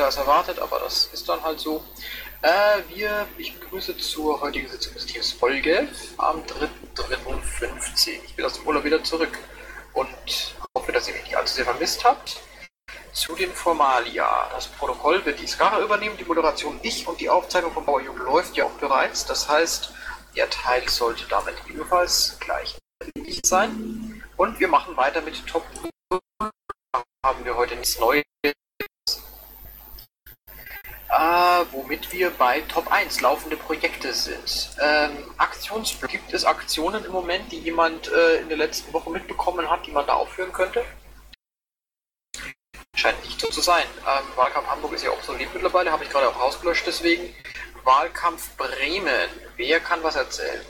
später als erwartet, aber das ist dann halt so. Äh, wir, ich begrüße zur heutigen Sitzung des Teams Folge am 3.3.15. Ich bin aus dem Urlaub wieder zurück und hoffe, dass ihr mich nicht allzu sehr vermisst habt. Zu den Formalia. Das Protokoll wird die Skara übernehmen, die Moderation ich und die Aufzeichnung von Bauer Jung läuft ja auch bereits. Das heißt, der Teil sollte damit ebenfalls gleich sein. Und wir machen weiter mit Top haben wir heute nichts Neues. Äh, womit wir bei Top 1 laufende Projekte sind. Ähm, Aktions gibt es Aktionen im Moment, die jemand äh, in der letzten Woche mitbekommen hat, die man da aufführen könnte? Scheint nicht so zu sein. Ähm, Wahlkampf Hamburg ist ja obsolet mittlerweile, habe ich gerade auch rausgelöscht, deswegen. Wahlkampf Bremen. Wer kann was erzählen?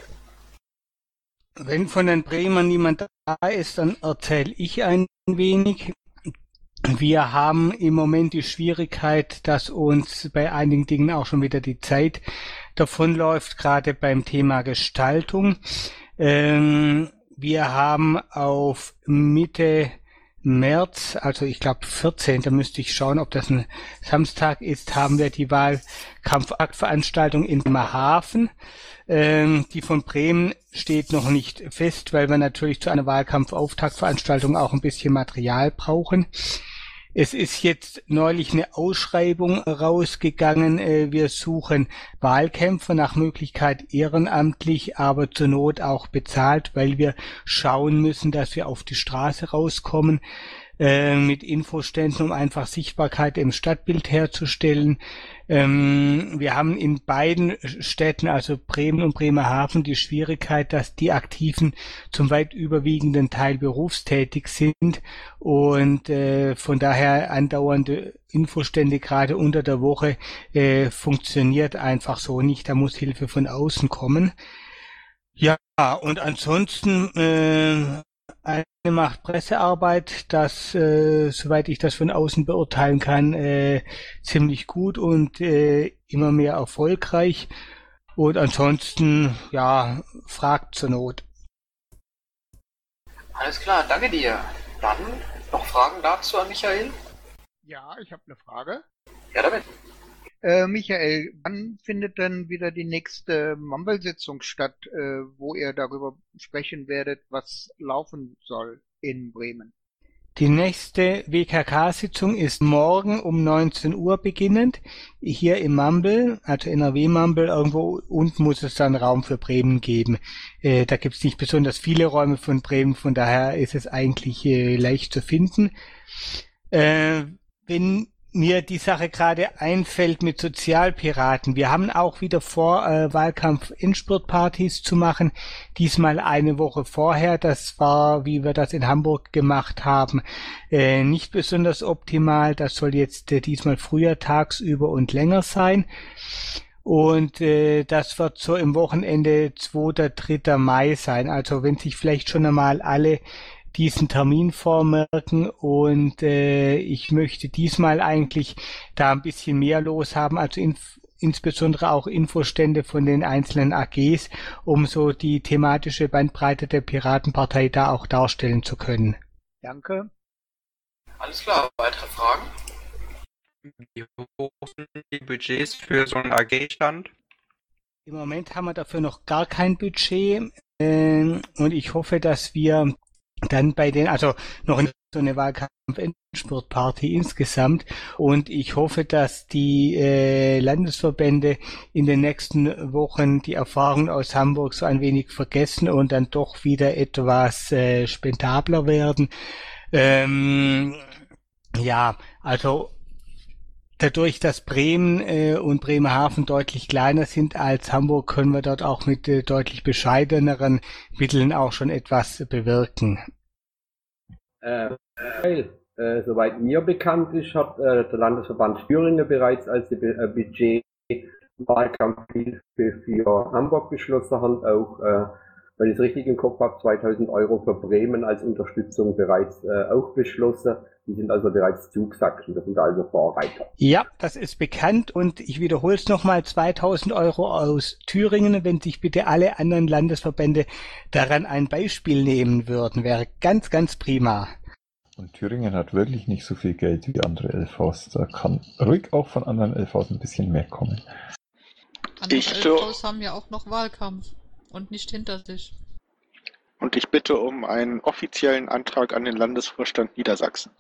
Wenn von den Bremern niemand da ist, dann erzähle ich ein wenig. Wir haben im Moment die Schwierigkeit, dass uns bei einigen Dingen auch schon wieder die Zeit davonläuft, gerade beim Thema Gestaltung. Ähm, wir haben auf Mitte März, also ich glaube 14. Da müsste ich schauen, ob das ein Samstag ist, haben wir die Wahlkampfaktveranstaltung in Bremerhaven. Ähm, die von Bremen steht noch nicht fest, weil wir natürlich zu einer Wahlkampfauftaktveranstaltung auch ein bisschen Material brauchen. Es ist jetzt neulich eine Ausschreibung rausgegangen. Äh, wir suchen Wahlkämpfer nach Möglichkeit ehrenamtlich, aber zur Not auch bezahlt, weil wir schauen müssen, dass wir auf die Straße rauskommen. Äh, mit Infoständen, um einfach Sichtbarkeit im Stadtbild herzustellen. Ähm, wir haben in beiden Städten, also Bremen und Bremerhaven, die Schwierigkeit, dass die Aktiven zum weit überwiegenden Teil berufstätig sind und äh, von daher andauernde Infostände gerade unter der Woche äh, funktioniert einfach so nicht. Da muss Hilfe von außen kommen. Ja, und ansonsten äh, eine macht Pressearbeit, das, äh, soweit ich das von außen beurteilen kann, äh, ziemlich gut und äh, immer mehr erfolgreich. Und ansonsten, ja, fragt zur Not. Alles klar, danke dir. Dann noch Fragen dazu an Michael? Ja, ich habe eine Frage. Ja, damit. Äh, Michael, wann findet denn wieder die nächste Mumble-Sitzung statt, äh, wo ihr darüber sprechen werdet, was laufen soll in Bremen? Die nächste WKK-Sitzung ist morgen um 19 Uhr beginnend, hier im Mumble, also NRW Mumble, irgendwo unten muss es dann Raum für Bremen geben. Äh, da gibt es nicht besonders viele Räume von Bremen, von daher ist es eigentlich äh, leicht zu finden. Äh, wenn mir die Sache gerade einfällt mit Sozialpiraten. Wir haben auch wieder vor, äh, Wahlkampf-Endspurt-Partys zu machen. Diesmal eine Woche vorher. Das war, wie wir das in Hamburg gemacht haben, äh, nicht besonders optimal. Das soll jetzt äh, diesmal früher tagsüber und länger sein. Und äh, das wird so im Wochenende 2. 3. Mai sein. Also wenn sich vielleicht schon einmal alle diesen Termin vormerken und äh, ich möchte diesmal eigentlich da ein bisschen mehr los haben, also insbesondere auch Infostände von den einzelnen AGs, um so die thematische Bandbreite der Piratenpartei da auch darstellen zu können. Danke. Alles klar, weitere Fragen? Wie hoch sind die Budgets für so einen AG-Stand? Im Moment haben wir dafür noch gar kein Budget äh, und ich hoffe, dass wir dann bei den, also noch so eine Wahlkampf-Endspurtparty insgesamt und ich hoffe, dass die äh, Landesverbände in den nächsten Wochen die Erfahrung aus Hamburg so ein wenig vergessen und dann doch wieder etwas äh, spendabler werden. Ähm, ja, also dadurch, dass Bremen äh, und Bremerhaven deutlich kleiner sind als Hamburg, können wir dort auch mit äh, deutlich bescheideneren Mitteln auch schon etwas bewirken. Äh, äh, soweit mir bekannt ist, hat äh, der Landesverband Thüringen bereits als äh, Budget Wahlkampfhilfe für Hamburg beschlossen hat, auch, äh, wenn ich es richtig im Kopf habe, 2000 Euro für Bremen als Unterstützung bereits äh, auch beschlossen. Die sind also bereits zugesagt und das sind also Vorreiter. Ja, das ist bekannt und ich wiederhole es nochmal, 2000 Euro aus Thüringen, wenn sich bitte alle anderen Landesverbände daran ein Beispiel nehmen würden, wäre ganz, ganz prima. Und Thüringen hat wirklich nicht so viel Geld wie andere LVs. Da kann ruhig auch von anderen LVs ein bisschen mehr kommen. Andere Ich LVs haben ja auch noch Wahlkampf und nicht hinter sich. Und ich bitte um einen offiziellen Antrag an den Landesvorstand Niedersachsen.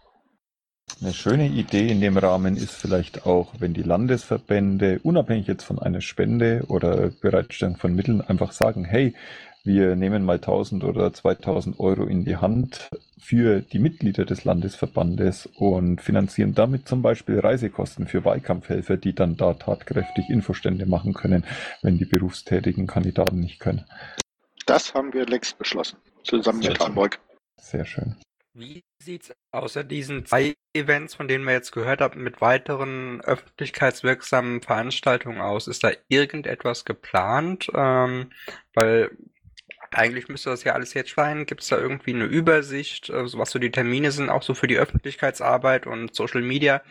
Eine schöne Idee in dem Rahmen ist vielleicht auch, wenn die Landesverbände, unabhängig jetzt von einer Spende oder Bereitstellung von Mitteln, einfach sagen, hey, wir nehmen mal 1000 oder 2000 Euro in die Hand für die Mitglieder des Landesverbandes und finanzieren damit zum Beispiel Reisekosten für Wahlkampfhelfer, die dann da tatkräftig Infostände machen können, wenn die berufstätigen Kandidaten nicht können. Das haben wir längst beschlossen. Zusammen Sehr mit schön. Hamburg. Sehr schön. Wie sieht's außer diesen zwei Events, von denen wir jetzt gehört haben, mit weiteren öffentlichkeitswirksamen Veranstaltungen aus? Ist da irgendetwas geplant? Ähm, weil eigentlich müsste das ja alles jetzt sein. Gibt es da irgendwie eine Übersicht, äh, so was so die Termine sind, auch so für die Öffentlichkeitsarbeit und Social Media,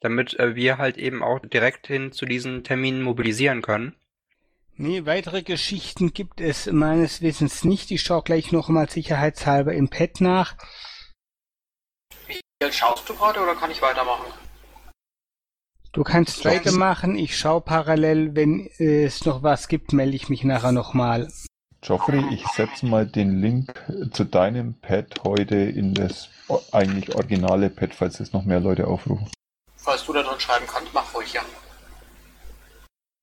damit äh, wir halt eben auch direkt hin zu diesen Terminen mobilisieren können? Nee, weitere Geschichten gibt es meines Wissens nicht. Ich schaue gleich nochmal sicherheitshalber im Pad nach. Michael, schaust du gerade oder kann ich weitermachen? Du kannst weitermachen. Ich schaue parallel. Wenn es noch was gibt, melde ich mich nachher nochmal. Geoffrey, ich setze mal den Link zu deinem Pad heute in das eigentlich originale Pad, falls es noch mehr Leute aufrufen. Falls du da drin schreiben kannst, mach ruhig, ja.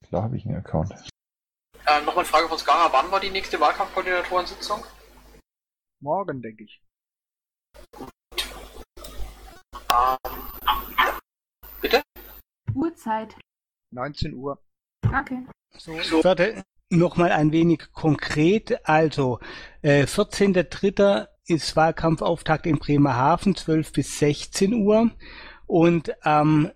Klar habe ich einen Account. Äh, Nochmal eine Frage von Skara. Wann war die nächste Wahlkampfkoordinatorensitzung? Morgen, denke ich. Ähm, bitte? Uhrzeit. 19 Uhr. Okay. So, ich werde nochmal ein wenig konkret. Also, äh, 14.03. ist Wahlkampfauftakt in Bremerhaven, 12 bis 16 Uhr. Und am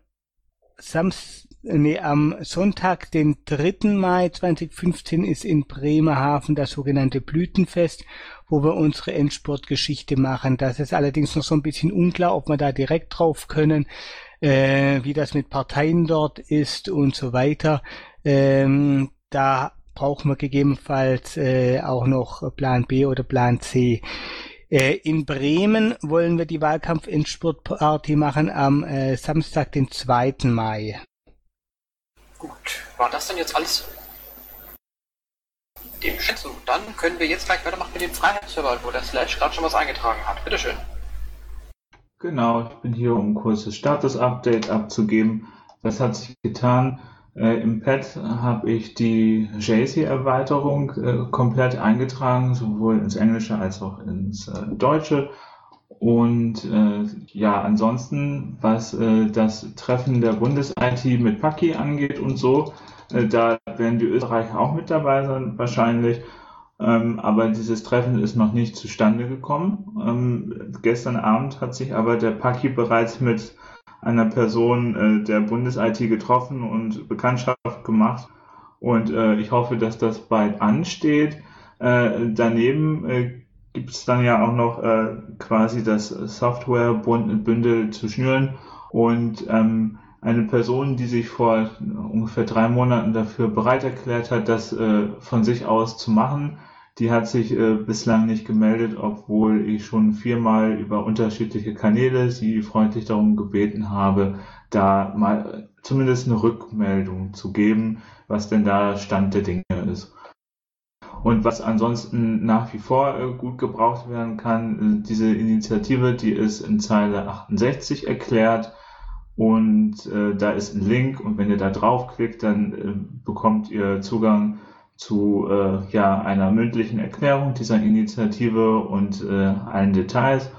Samst nee, am Sonntag, den 3. Mai 2015, ist in Bremerhaven das sogenannte Blütenfest, wo wir unsere Endsportgeschichte machen. Das ist allerdings noch so ein bisschen unklar, ob wir da direkt drauf können, äh, wie das mit Parteien dort ist und so weiter. Ähm, da brauchen wir gegebenenfalls äh, auch noch Plan B oder Plan C. Äh, in Bremen wollen wir die Wahlkampf-Endspurt-Party machen am äh, Samstag, den 2. Mai. Gut, war das denn jetzt alles? Dem so. Dann können wir jetzt gleich weitermachen mit dem Freiheitsserver, wo der Slash gerade schon was eingetragen hat. Bitteschön. Genau, ich bin hier, um ein kurzes Status-Update abzugeben. Was hat sich getan? Äh, Im Pad habe ich die JACI-Erweiterung äh, komplett eingetragen, sowohl ins Englische als auch ins äh, Deutsche. Und äh, ja, ansonsten, was äh, das Treffen der Bundes-IT mit Paki angeht und so, äh, da werden die Österreicher auch mit dabei sein, wahrscheinlich. Ähm, aber dieses Treffen ist noch nicht zustande gekommen. Ähm, gestern Abend hat sich aber der Paki bereits mit einer Person äh, der Bundes-IT getroffen und Bekanntschaft gemacht. Und äh, ich hoffe, dass das bald ansteht. Äh, daneben äh, gibt es dann ja auch noch äh, quasi das Software-Bündel zu schnüren. Und ähm, eine Person, die sich vor ungefähr drei Monaten dafür bereit erklärt hat, das äh, von sich aus zu machen, die hat sich äh, bislang nicht gemeldet, obwohl ich schon viermal über unterschiedliche Kanäle sie freundlich darum gebeten habe, da mal zumindest eine Rückmeldung zu geben, was denn da Stand der Dinge ist. Und was ansonsten nach wie vor äh, gut gebraucht werden kann, äh, diese Initiative, die ist in Zeile 68 erklärt und äh, da ist ein Link und wenn ihr da draufklickt, dann äh, bekommt ihr Zugang zu äh, ja, einer mündlichen Erklärung dieser Initiative und äh, allen Details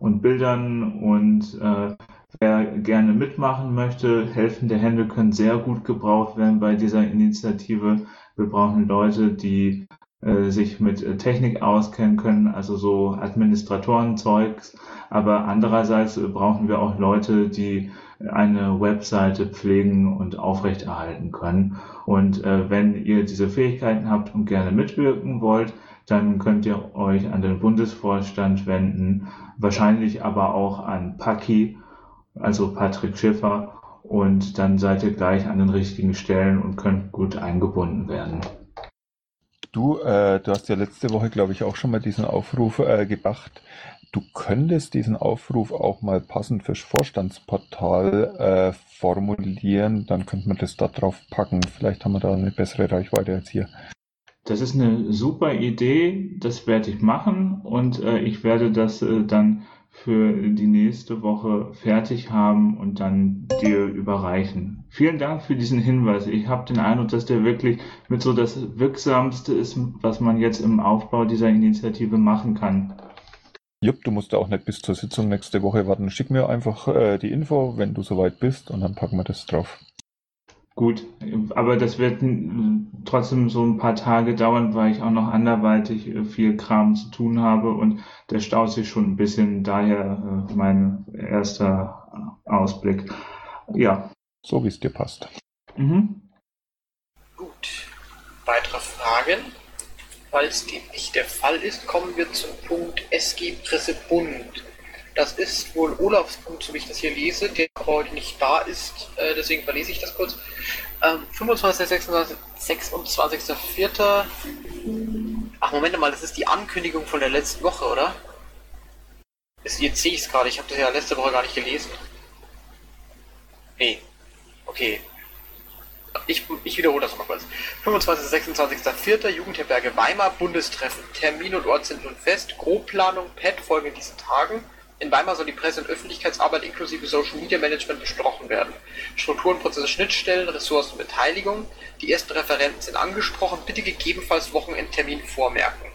und Bildern und äh, wer gerne mitmachen möchte, helfende Hände können sehr gut gebraucht werden bei dieser Initiative. Wir brauchen Leute, die äh, sich mit äh, Technik auskennen können, also so Administratoren-Zeugs. Aber andererseits brauchen wir auch Leute, die eine Webseite pflegen und aufrechterhalten können. Und äh, wenn ihr diese Fähigkeiten habt und gerne mitwirken wollt, dann könnt ihr euch an den Bundesvorstand wenden, wahrscheinlich aber auch an Paki, also Patrick Schiffer, und dann seid ihr gleich an den richtigen Stellen und könnt gut eingebunden werden. Du, äh, du hast ja letzte Woche, glaube ich, auch schon mal diesen Aufruf äh, gemacht. Du könntest diesen Aufruf auch mal passend fürs Vorstandsportal äh, formulieren, dann könnte man das da drauf packen. Vielleicht haben wir da eine bessere Reichweite als hier. Das ist eine super Idee, das werde ich machen und äh, ich werde das äh, dann für die nächste Woche fertig haben und dann dir überreichen. Vielen Dank für diesen Hinweis. Ich habe den Eindruck, dass der wirklich mit so das Wirksamste ist, was man jetzt im Aufbau dieser Initiative machen kann. Jupp, du musst auch nicht bis zur Sitzung nächste Woche warten. Schick mir einfach äh, die Info, wenn du soweit bist, und dann packen wir das drauf. Gut, aber das wird trotzdem so ein paar Tage dauern, weil ich auch noch anderweitig äh, viel Kram zu tun habe und der staut sich schon ein bisschen, daher äh, mein erster Ausblick. Ja. So wie es dir passt. Mhm. Gut. Weitere Fragen? Falls dem nicht der Fall ist, kommen wir zum Punkt SG Presse Bund. Das ist wohl Olafs Punkt, so wie ich das hier lese, der aber heute nicht da ist, äh, deswegen verlese ich das kurz. Ähm, 25. 26. 26.04. Ach, Moment mal, das ist die Ankündigung von der letzten Woche, oder? Ist, jetzt sehe ich es gerade, ich habe das ja letzte Woche gar nicht gelesen. Nee. Okay. Ich, ich wiederhole das nochmal kurz. 25. 26.04. Jugendherberge Weimar, Bundestreffen. Termin und Ort sind nun fest. Grobplanung, PET folgen in diesen Tagen. In Weimar soll die Presse- und Öffentlichkeitsarbeit inklusive Social Media Management besprochen werden. Strukturen, Prozesse, Schnittstellen, Ressourcen, Beteiligung. Die ersten Referenten sind angesprochen. Bitte gegebenenfalls Wochenendtermin vormerken.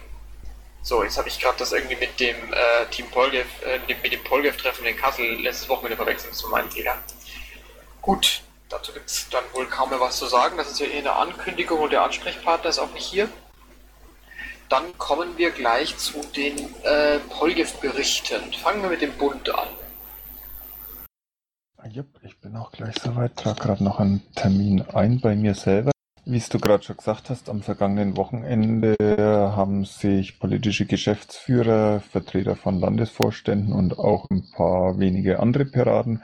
So, jetzt habe ich gerade das irgendwie mit dem äh, Team Polgev, äh, mit dem Polgev-Treffen in Kassel letztes Wochenende verwechselt, so mein Fehler. Gut, dazu gibt es dann wohl kaum mehr was zu sagen. Das ist ja eher eine Ankündigung und der Ansprechpartner ist auch nicht hier. Dann kommen wir gleich zu den äh, Polgef-Berichten. Fangen wir mit dem Bund an. Jupp, ich bin auch gleich soweit. Trage gerade noch einen Termin ein bei mir selber. Wie du gerade schon gesagt hast, am vergangenen Wochenende haben sich politische Geschäftsführer, Vertreter von Landesvorständen und auch ein paar wenige andere Piraten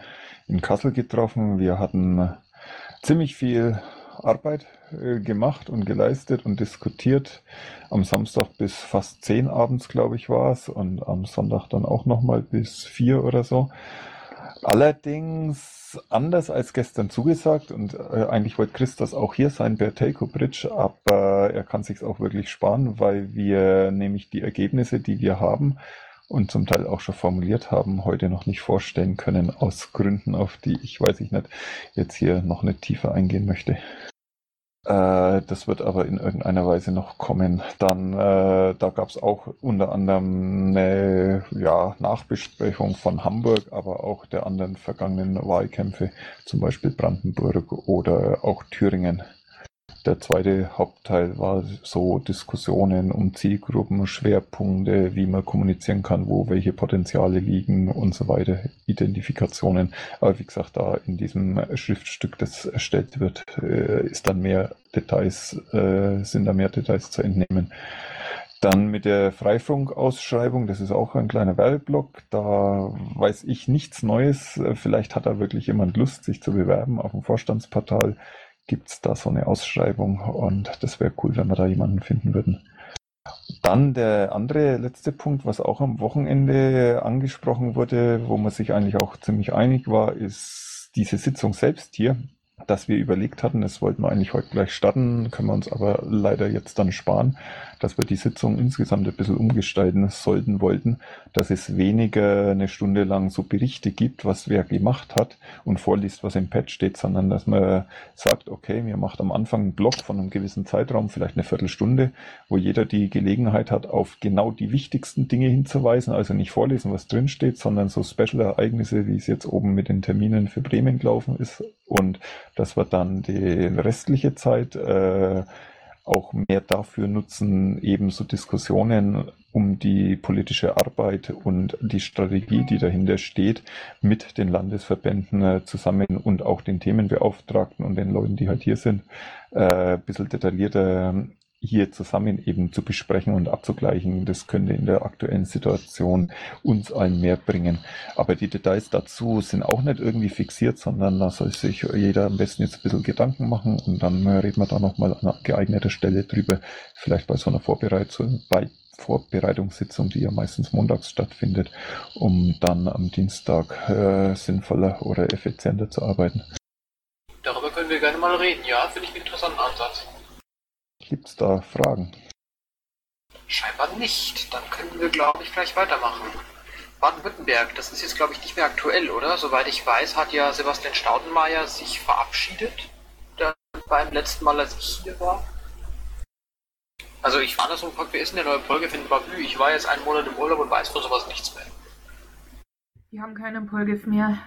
in Kassel getroffen. Wir hatten ziemlich viel Arbeit äh, gemacht und geleistet und diskutiert. Am Samstag bis fast zehn abends, glaube ich, war es. Und am Sonntag dann auch nochmal bis vier oder so. Allerdings anders als gestern zugesagt und äh, eigentlich wollte Chris das auch hier sein bei Telco Bridge, aber er kann sich auch wirklich sparen, weil wir nämlich die Ergebnisse, die wir haben und zum Teil auch schon formuliert haben, heute noch nicht vorstellen können aus Gründen, auf die ich weiß ich nicht jetzt hier noch nicht tiefer eingehen möchte. Äh, das wird aber in irgendeiner Weise noch kommen. Dann, äh, da gab es auch unter anderem eine ja, Nachbesprechung von Hamburg, aber auch der anderen vergangenen Wahlkämpfe, zum Beispiel Brandenburg oder auch Thüringen. Der zweite Hauptteil war so Diskussionen um Zielgruppen, Schwerpunkte, wie man kommunizieren kann, wo welche Potenziale liegen und so weiter, Identifikationen. Aber wie gesagt, da in diesem Schriftstück, das erstellt wird, äh, ist dann mehr Details, äh, sind da mehr Details zu entnehmen. Dann mit der Freifunkausschreibung, das ist auch ein kleiner Werbeblock, da weiß ich nichts Neues. Vielleicht hat da wirklich jemand Lust, sich zu bewerben auf dem Vorstandsportal gibt es da so eine Ausschreibung und das wäre cool, wenn wir da jemanden finden würden. Dann der andere letzte Punkt, was auch am Wochenende angesprochen wurde, wo man sich eigentlich auch ziemlich einig war, ist diese Sitzung selbst hier dass wir überlegt hatten, das wollten wir eigentlich heute gleich starten, können wir uns aber leider jetzt dann sparen, dass wir die Sitzung insgesamt ein bisschen umgestalten sollten wollten, dass es weniger eine Stunde lang so Berichte gibt, was wer gemacht hat und vorliest, was im Pad steht, sondern dass man sagt, okay, mir macht am Anfang einen Block von einem gewissen Zeitraum, vielleicht eine Viertelstunde, wo jeder die Gelegenheit hat, auf genau die wichtigsten Dinge hinzuweisen, also nicht vorlesen, was drin steht, sondern so Special-Ereignisse, wie es jetzt oben mit den Terminen für Bremen gelaufen ist und dass wir dann die restliche Zeit äh, auch mehr dafür nutzen, eben so Diskussionen um die politische Arbeit und die Strategie, die dahinter steht, mit den Landesverbänden äh, zusammen und auch den Themenbeauftragten und den Leuten, die halt hier sind, äh, ein bisschen detaillierter hier zusammen eben zu besprechen und abzugleichen. Das könnte in der aktuellen Situation uns allen mehr bringen. Aber die Details dazu sind auch nicht irgendwie fixiert, sondern da soll sich jeder am besten jetzt ein bisschen Gedanken machen und dann reden wir da nochmal an geeigneter Stelle drüber. Vielleicht bei so einer Vorbereitung, bei Vorbereitungssitzung, die ja meistens montags stattfindet, um dann am Dienstag äh, sinnvoller oder effizienter zu arbeiten. Darüber können wir gerne mal reden, ja, finde ich einen interessanten Ansatz. Gibt es da Fragen? Scheinbar nicht. Dann können wir, glaube ich, gleich weitermachen. Baden-Württemberg, das ist jetzt, glaube ich, nicht mehr aktuell, oder? Soweit ich weiß, hat ja Sebastian Staudenmayer sich verabschiedet beim letzten Mal, als ich hier war. Also ich war da so gefragt, wer ist denn der neue Polge von Bavü? Ich war jetzt einen Monat im Urlaub und weiß von sowas nichts mehr. Wir haben keinen Polgif mehr.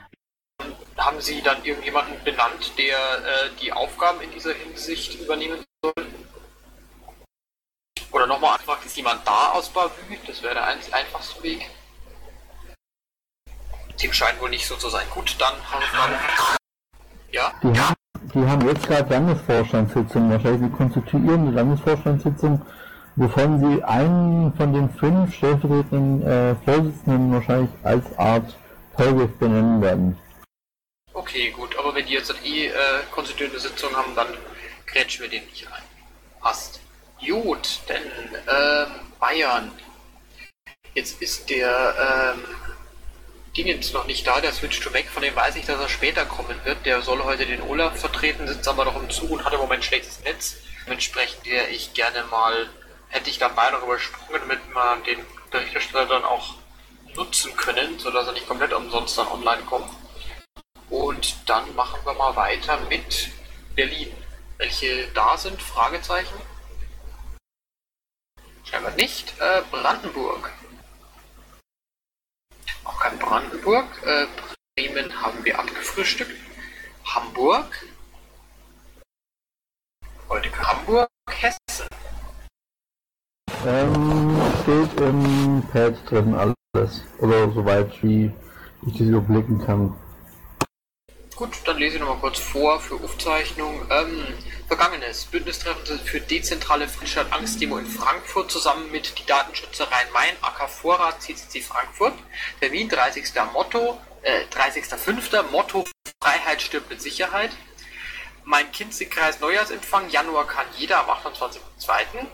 Haben Sie dann irgendjemanden benannt, der äh, die Aufgaben in dieser Hinsicht übernehmen soll? Oder nochmal angefragt, ist jemand da aus Bavü? Das wäre der ein einfachste Weg. Dem scheint wohl nicht so zu sein. Gut, dann haben wir Ja? Die haben, die haben jetzt gerade Landesvorstandssitzung, wahrscheinlich die konstituierende Landesvorstandssitzung, wovon sie einen von den fünf stellvertretenden äh, Vorsitzenden wahrscheinlich als Art Polgef benennen werden. Okay, gut, aber wenn die jetzt eh äh, konstituierende Sitzung haben, dann grätschen wir den nicht rein. Passt. Gut, denn ähm, Bayern. Jetzt ist der ähm, Dingens noch nicht da, der Switch to Mac, von dem weiß ich, dass er später kommen wird. Der soll heute den Olaf vertreten, sitzt aber noch im Zug und hat im Moment schlechtes Netz. Dementsprechend wäre ich gerne mal, hätte ich dabei noch übersprungen, damit man den Berichterstatter dann auch nutzen können, sodass er nicht komplett umsonst dann online kommt. Und dann machen wir mal weiter mit Berlin. Welche da sind? Fragezeichen? Scheinbar nicht. Äh, Brandenburg. Auch kein Brandenburg. Äh, Bremen haben wir abgefrühstückt. Hamburg. Heute Hamburg. Hessen. Ähm, steht im Pad drin alles. Oder soweit wie ich das überblicken kann. Gut, dann lese ich nochmal kurz vor für Aufzeichnung. Ähm, Vergangenes. Bündnistreffen für dezentrale Friedstadt Angstdemo in Frankfurt zusammen mit die Datenschützer Rhein-Main, AK Vorrat, CCC Frankfurt. Termin 30. Motto, äh, 30.05. Motto Freiheit stirbt mit Sicherheit. Mein Kinzigkreis Neujahrsempfang, Januar kann jeder am 28.02.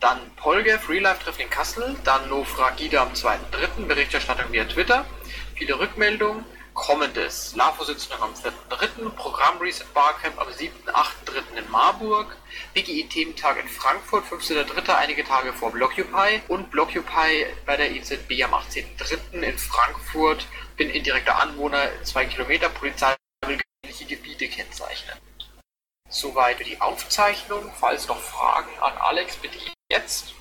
Dann Polge, Free Life Treffen in Kassel. Dann Nofragida am 2.03. Berichterstattung via Twitter. Viele Rückmeldungen. Kommendes. LAFO-Sitzung am 4.3., Programm Reset Barcamp am 7.8.3. in Marburg, BGI-Thementag in Frankfurt, 15.3. einige Tage vor Blockupy und Blockupy bei der EZB am 18.3. in Frankfurt. Bin indirekter Anwohner, 2 Kilometer, Polizei will Gebiete kennzeichnen. Soweit die Aufzeichnung. Falls noch Fragen an Alex, bitte jetzt.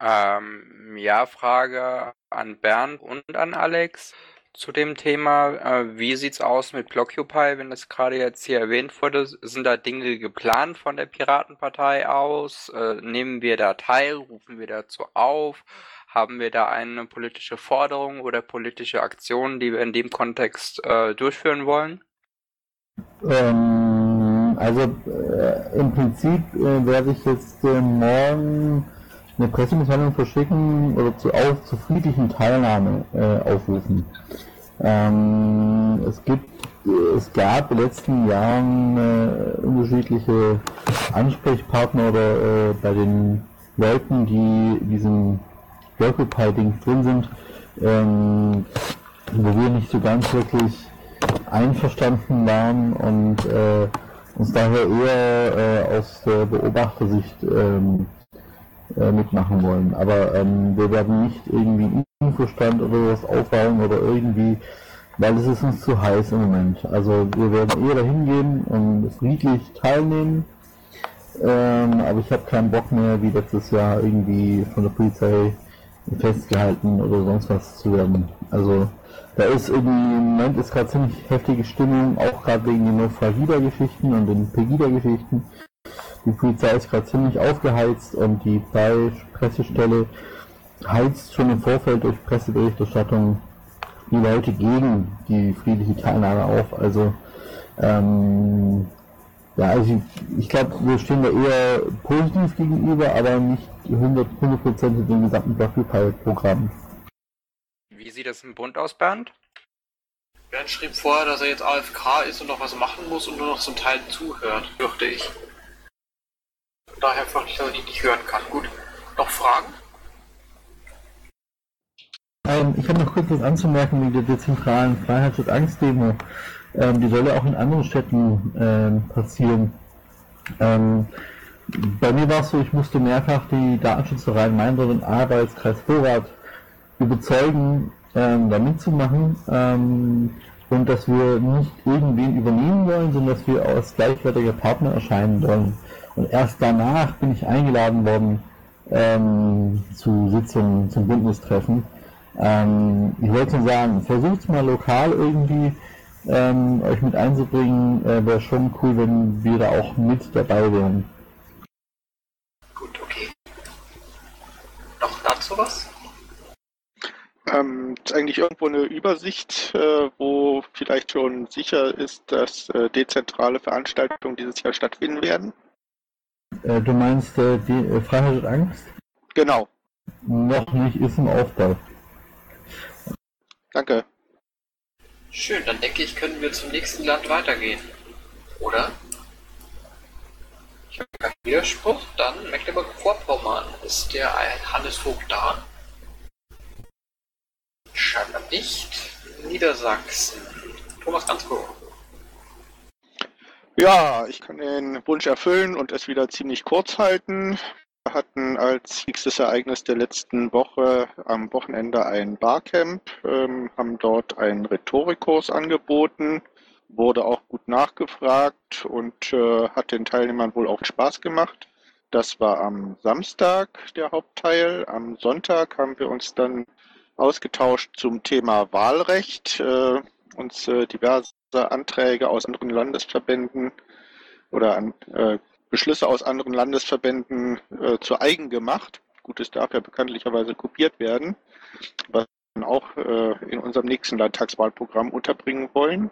Ähm, ja, Frage an Bernd und an Alex zu dem Thema. Äh, wie sieht's aus mit Blockupy, wenn das gerade jetzt hier erwähnt wurde? Sind da Dinge geplant von der Piratenpartei aus? Äh, nehmen wir da teil? Rufen wir dazu auf? Haben wir da eine politische Forderung oder politische Aktion, die wir in dem Kontext äh, durchführen wollen? Ähm, also äh, im Prinzip äh, werde ich jetzt äh, morgen eine Pressemitteilung verschicken oder zu, auf, zur friedlichen Teilnahme äh, aufrufen. Ähm, es gibt, es gab in den letzten Jahren äh, unterschiedliche Ansprechpartner oder äh, bei den Leuten, die in diesem Occupy-Ding drin sind, ähm, wo wir nicht so ganz wirklich einverstanden waren und äh, uns daher eher äh, aus der Beobachtersicht ähm, äh, mitmachen wollen. Aber ähm, wir werden nicht irgendwie Infostand oder was aufbauen oder irgendwie, weil es ist uns zu heiß im Moment. Also wir werden eher dahin gehen und friedlich teilnehmen. Ähm, aber ich habe keinen Bock mehr, wie letztes Jahr irgendwie von der Polizei festgehalten oder sonst was zu werden. Also da ist irgendwie im Moment ist gerade ziemlich heftige Stimmung, auch gerade wegen den Nofragida-Geschichten und den Pegida-Geschichten. Die Polizei ist gerade ziemlich aufgeheizt und die Pressestelle heizt schon im Vorfeld durch Presseberichterstattung die Leute gegen die friedliche Teilnahme auf. Also ähm, Ja, also ich, ich glaube, wir stehen da eher positiv gegenüber, aber nicht 100, 100% dem gesamten Blockupy-Programm. Wie sieht das im Bund aus, Bernd? Bernd schrieb vorher, dass er jetzt AFK ist und noch was machen muss und nur noch zum Teil zuhört, fürchte ich. Daher fürchte ich, dass er die nicht hören kann. Gut. Noch Fragen? Ähm, ich habe noch kurz was anzumerken wegen der dezentralen Freiheits- und Angstdemo. Ähm, die soll ja auch in anderen Städten ähm, passieren. Ähm, bei mir war es so, ich musste mehrfach die Datenschützer Main und Arbeitskreis Vorrat überzeugen, ähm, da mitzumachen ähm, und dass wir nicht irgendwen übernehmen wollen, sondern dass wir als gleichwertiger Partner erscheinen wollen. Und erst danach bin ich eingeladen worden ähm, zu Sitzungen, zum Bündnistreffen. Ähm, ich wollte nur sagen, versucht mal lokal irgendwie ähm, euch mit einzubringen. Äh, Wäre schon cool, wenn wir da auch mit dabei wären. Gut, okay. Noch dazu was? Ähm, ist eigentlich irgendwo eine Übersicht, äh, wo vielleicht schon sicher ist, dass äh, dezentrale Veranstaltungen dieses Jahr stattfinden werden? Äh, du meinst äh, die äh, Freiheit und Angst? Genau. Noch nicht, ist im Aufbau. Danke. Schön, dann denke ich, können wir zum nächsten Land weitergehen. Oder? Ich habe keinen Widerspruch. Dann Mecklenburg-Vorpommern. Ist der Hannes Vogt da? Scheinbar nicht. Niedersachsen. Thomas Gansko. Ja, ich kann den Wunsch erfüllen und es wieder ziemlich kurz halten. Wir hatten als nächstes Ereignis der letzten Woche am Wochenende ein Barcamp, ähm, haben dort einen Rhetorikkurs angeboten, wurde auch gut nachgefragt und äh, hat den Teilnehmern wohl auch Spaß gemacht. Das war am Samstag der Hauptteil. Am Sonntag haben wir uns dann ausgetauscht zum Thema Wahlrecht, äh, uns äh, diverse Anträge aus anderen Landesverbänden oder an, äh, Beschlüsse aus anderen Landesverbänden äh, zu eigen gemacht. Gut, es darf ja bekanntlicherweise kopiert werden, was wir auch äh, in unserem nächsten Landtagswahlprogramm unterbringen wollen.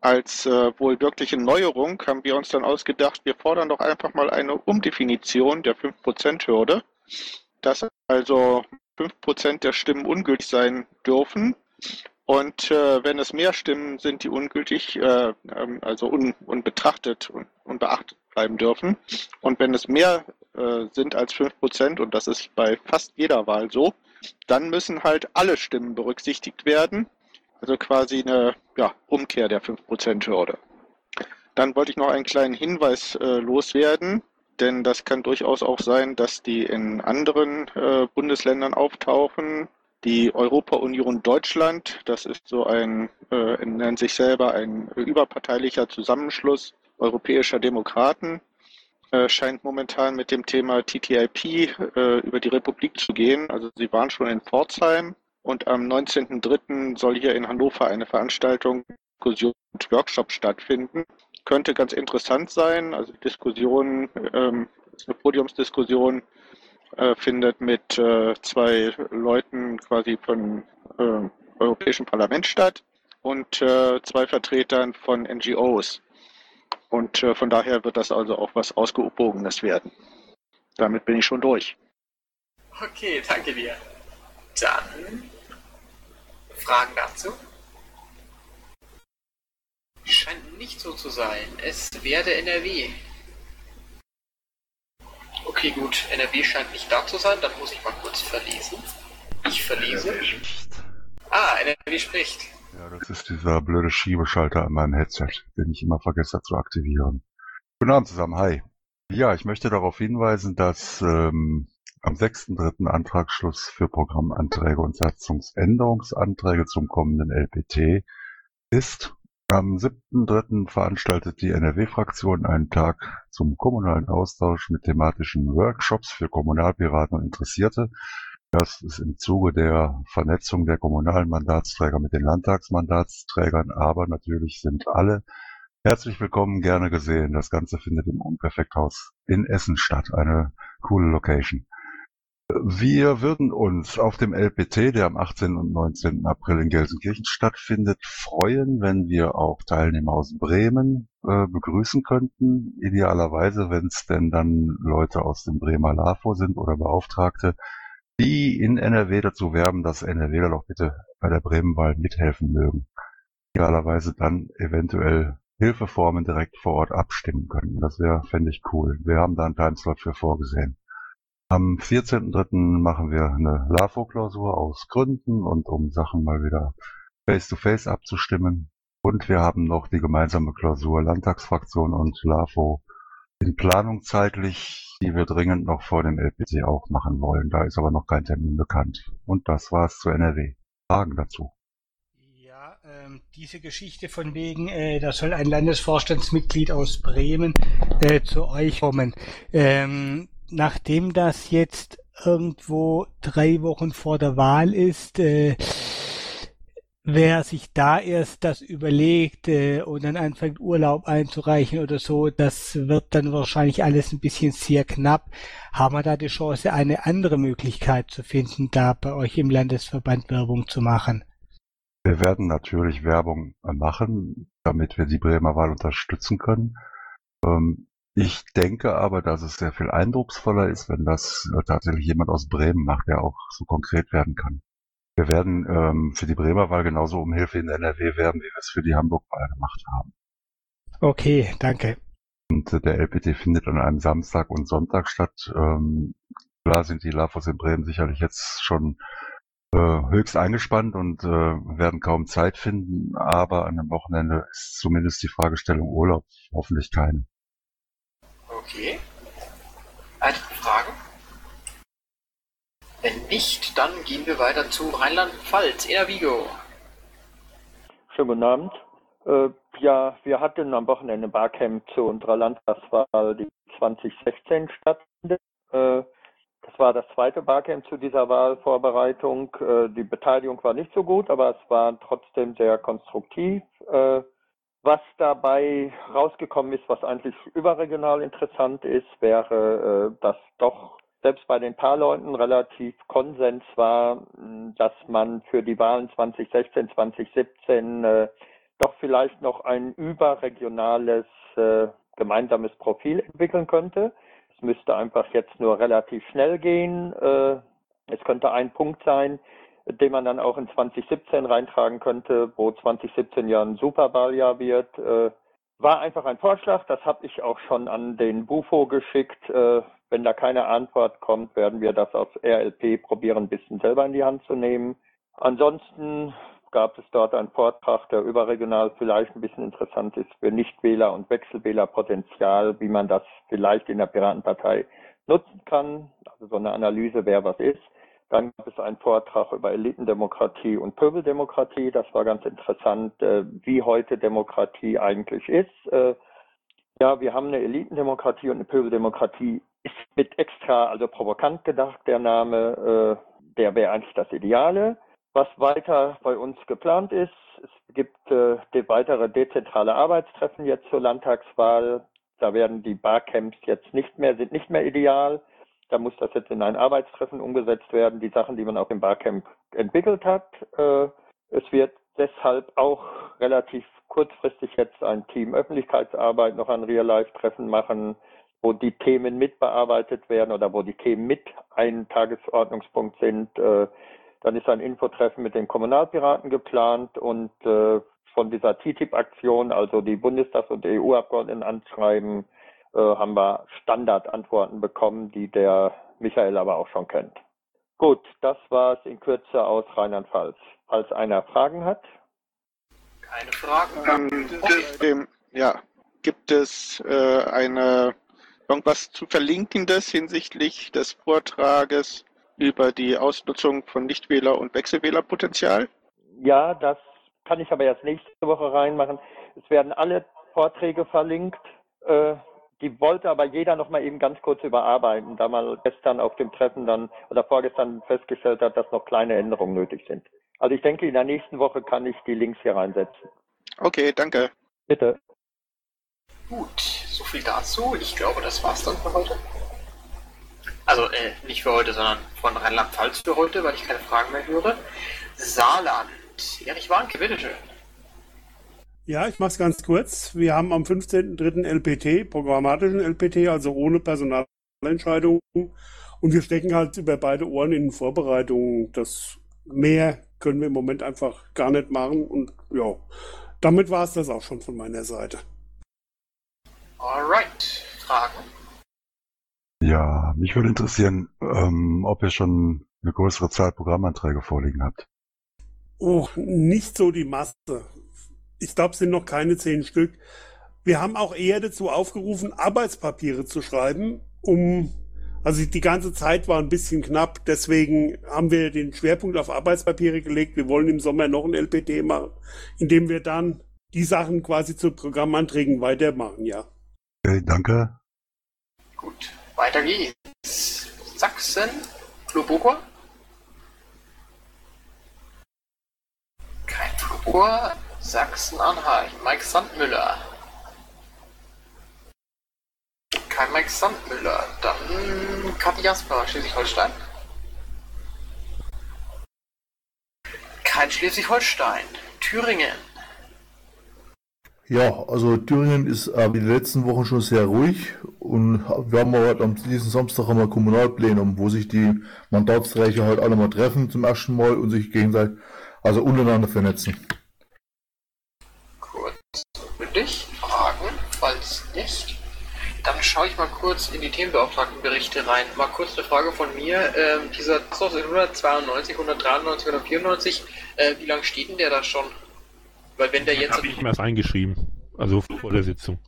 Als äh, wohl wirkliche Neuerung haben wir uns dann ausgedacht, wir fordern doch einfach mal eine Umdefinition der 5%-Hürde, dass also 5% der Stimmen ungültig sein dürfen. Und äh, wenn es mehr Stimmen sind, die ungültig, äh, ähm, also un, unbetrachtet und unbeachtet bleiben dürfen. Und wenn es mehr äh, sind als 5%, und das ist bei fast jeder Wahl so, dann müssen halt alle Stimmen berücksichtigt werden. Also quasi eine ja, Umkehr der 5%-Hürde. Dann wollte ich noch einen kleinen Hinweis äh, loswerden denn das kann durchaus auch sein, dass die in anderen äh, Bundesländern auftauchen. Die Europa-Union Deutschland, das ist so ein, äh, nennt sich selber ein überparteilicher Zusammenschluss europäischer Demokraten, äh, scheint momentan mit dem Thema TTIP äh, über die Republik zu gehen. Also sie waren schon in Pforzheim und am 19.03. soll hier in Hannover eine Veranstaltung, Diskussion und Workshop stattfinden könnte ganz interessant sein. Also Diskussion, ähm, eine Podiumsdiskussion äh, findet mit äh, zwei Leuten quasi von äh, Europäischen Parlament statt und äh, zwei Vertretern von NGOs. Und äh, von daher wird das also auch was Ausgewogenes werden. Damit bin ich schon durch. Okay, danke dir. Dann Fragen dazu? Scheint nicht so zu sein. Es werde NRW. Okay, gut. NRW scheint nicht da zu sein. Dann muss ich mal kurz verlesen. Ich verlese. Ah, NRW spricht. Ja, das ist dieser blöde Schiebeschalter an meinem Headset, den ich immer vergesse zu aktivieren. Guten Abend zusammen, hi. Ja, ich möchte darauf hinweisen, dass ähm, am 6.3. Antragsschluss für Programmanträge und Satzungsänderungsanträge zum kommenden LPT ist. Am 7.3. veranstaltet die NRW-Fraktion einen Tag zum kommunalen Austausch mit thematischen Workshops für Kommunalpiraten und Interessierte. Das ist im Zuge der Vernetzung der kommunalen Mandatsträger mit den Landtagsmandatsträgern, aber natürlich sind alle herzlich willkommen, gerne gesehen. Das Ganze findet im Unperfekthaus in Essen statt, eine coole Location. Wir würden uns auf dem LPT, der am 18. und 19. April in Gelsenkirchen stattfindet, freuen, wenn wir auch Teilnehmer aus Bremen äh, begrüßen könnten. Idealerweise, wenn es denn dann Leute aus dem Bremer LAFO sind oder Beauftragte, die in NRW dazu werben, dass NRWler doch bitte bei der Bremenwahl mithelfen mögen. Idealerweise dann eventuell Hilfeformen direkt vor Ort abstimmen können. Das wäre, fände ich cool. Wir haben da einen Timeslot für vorgesehen. Am 14.3. machen wir eine LAFO-Klausur aus Gründen und um Sachen mal wieder face-to-face abzustimmen. Und wir haben noch die gemeinsame Klausur Landtagsfraktion und LAFO in Planung zeitlich, die wir dringend noch vor dem LPC auch machen wollen. Da ist aber noch kein Termin bekannt. Und das war's zu NRW. Fragen dazu? Ja, ähm, diese Geschichte von wegen, äh, da soll ein Landesvorstandsmitglied aus Bremen äh, zu euch kommen. Ähm, nachdem das jetzt irgendwo drei Wochen vor der Wahl ist, äh, wer sich da erst das überlegt äh, und dann anfängt Urlaub einzureichen oder so, das wird dann wahrscheinlich alles ein bisschen sehr knapp. Haben wir da die Chance, eine andere Möglichkeit zu finden, da bei euch im Landesverband Werbung zu machen? Wir werden natürlich Werbung machen, damit wir die Bremer Wahl unterstützen können. Ähm, ich denke aber, dass es sehr viel eindrucksvoller ist, wenn das äh, tatsächlich jemand aus Bremen macht, der auch so konkret werden kann. Wir werden ähm, für die Bremer Wahl genauso um Hilfe in NRW werben, wie wir es für die Hamburg-Wahl gemacht haben. Okay, danke. Und äh, der LPT findet an einem Samstag und Sonntag statt. Ähm, klar sind die LAFOS in Bremen sicherlich jetzt schon äh, höchst eingespannt und äh, werden kaum Zeit finden, aber an einem Wochenende ist zumindest die Fragestellung Urlaub hoffentlich keine. Okay. Weitere Fragen? Wenn nicht, dann gehen wir weiter zu Rheinland-Pfalz. Eda Vigo. Schönen guten Abend. Äh, ja, wir hatten am Wochenende Barcamp zu unserer Landtagswahl, die 2016 stattfindet. Äh, das war das zweite Barcamp zu dieser Wahlvorbereitung. Äh, die Beteiligung war nicht so gut, aber es war trotzdem sehr konstruktiv. Was dabei rausgekommen ist, was eigentlich überregional interessant ist, wäre, äh, dass doch selbst bei den paar Leuten relativ Konsens war, dass man für die Wahlen 2016, 2017 äh, doch vielleicht noch ein überregionales äh, gemeinsames Profil entwickeln könnte. Es müsste einfach jetzt nur relativ schnell gehen. Es könnte ein Punkt sein, den man dann auch in 2017 reintragen könnte, wo 2017 ja ein Superwahljahr wird. Äh, war einfach ein Vorschlag, das habe ich auch schon an den Bufo geschickt. Äh, wenn da keine Antwort kommt, werden wir das aus RLP probieren, ein bisschen selber in die Hand zu nehmen. Ansonsten gab es dort einen Vortrag, der überregional vielleicht ein bisschen interessant ist für Nichtwähler und Wechselwählerpotenzial, wie man das vielleicht in der Piratenpartei nutzen kann. Also so eine Analyse, wer was ist. Dann gab es einen Vortrag über Elitendemokratie und Pöbeldemokratie. Das war ganz interessant, äh, wie heute Demokratie eigentlich ist. Äh, ja, wir haben eine Elitendemokratie und eine Pöbeldemokratie. Ist mit extra, also provokant gedacht, der Name. Äh, der wäre eigentlich das Ideale. Was weiter bei uns geplant ist, es gibt weitere dezentrale Arbeitstreffen jetzt zur Landtagswahl. Da werden die Barcamps jetzt nicht mehr, sind nicht mehr ideal. Da muss das jetzt in ein Arbeitstreffen umgesetzt werden, die Sachen, die man auf dem Barcamp entwickelt hat. Äh, es wird deshalb auch relativ kurzfristig jetzt ein Team Öffentlichkeitsarbeit noch ein Real-Life-Treffen machen, wo die Themen mitbearbeitet werden oder wo die Themen mit ein Tagesordnungspunkt sind. Äh, dann ist ein Infotreffen mit den Kommunalpiraten geplant und äh, von dieser TTIP-Aktion, also die Bundestags- und EU-Abgeordneten anschreiben, äh, haben wir Standardantworten bekommen, die der Michael aber auch schon kennt. Gut, das war es in Kürze aus Rheinland-Pfalz. Falls einer Fragen hat. Keine Fragen. Ähm, okay. ja, gibt es äh, eine irgendwas zu verlinkendes hinsichtlich des Vortrages über die Ausnutzung von Nichtwähler- und Wechselwählerpotenzial? Ja, das kann ich aber erst nächste Woche reinmachen. Es werden alle Vorträge verlinkt. Äh, die wollte aber jeder noch mal eben ganz kurz überarbeiten, da man gestern auf dem Treffen dann oder vorgestern festgestellt hat, dass noch kleine Änderungen nötig sind. Also ich denke, in der nächsten Woche kann ich die Links hier reinsetzen. Okay, danke. Bitte. Gut, so viel dazu. Ich glaube, das war's dann für heute. Also äh, nicht für heute, sondern von Rheinland-Pfalz für heute, weil ich keine Fragen mehr höre. Saarland. Erich Warnke, bitteschön. Ja, ich mache es ganz kurz. Wir haben am 15.03. LPT, programmatischen LPT, also ohne Personalentscheidungen. Und wir stecken halt über beide Ohren in Vorbereitungen. Das mehr können wir im Moment einfach gar nicht machen. Und ja, damit war es das auch schon von meiner Seite. Alright. Fragen? Ja, mich würde interessieren, ähm, ob ihr schon eine größere Zahl Programmanträge vorliegen habt. Oh, nicht so die Masse ich glaube, es sind noch keine zehn Stück. Wir haben auch eher dazu aufgerufen, Arbeitspapiere zu schreiben, um, also die ganze Zeit war ein bisschen knapp, deswegen haben wir den Schwerpunkt auf Arbeitspapiere gelegt. Wir wollen im Sommer noch ein LPT machen, indem wir dann die Sachen quasi zu Programmanträgen weitermachen, ja. Okay, danke. Gut, weiter geht's. Sachsen, Fluboko. Kein Flubor. Sachsen-Anhalt, Mike Sandmüller. Kein Mike Sandmüller. Dann Kathi Jasper, Schleswig-Holstein. Kein Schleswig-Holstein. Thüringen. Ja, also Thüringen ist äh, in den letzten Wochen schon sehr ruhig und wir haben heute am diesen Samstag einmal Kommunalplenum, wo sich die Mandatsträger halt alle mal treffen zum ersten Mal und sich gegenseitig, also untereinander vernetzen dich fragen? Falls nicht, dann schaue ich mal kurz in die Themenbeauftragtenberichte rein. Mal kurz eine Frage von mir. Ähm, dieser in 192, 193, 194, äh, wie lange steht denn der da schon? Weil wenn der jetzt... Habe ich ihm erst eingeschrieben, also vor der Sitzung.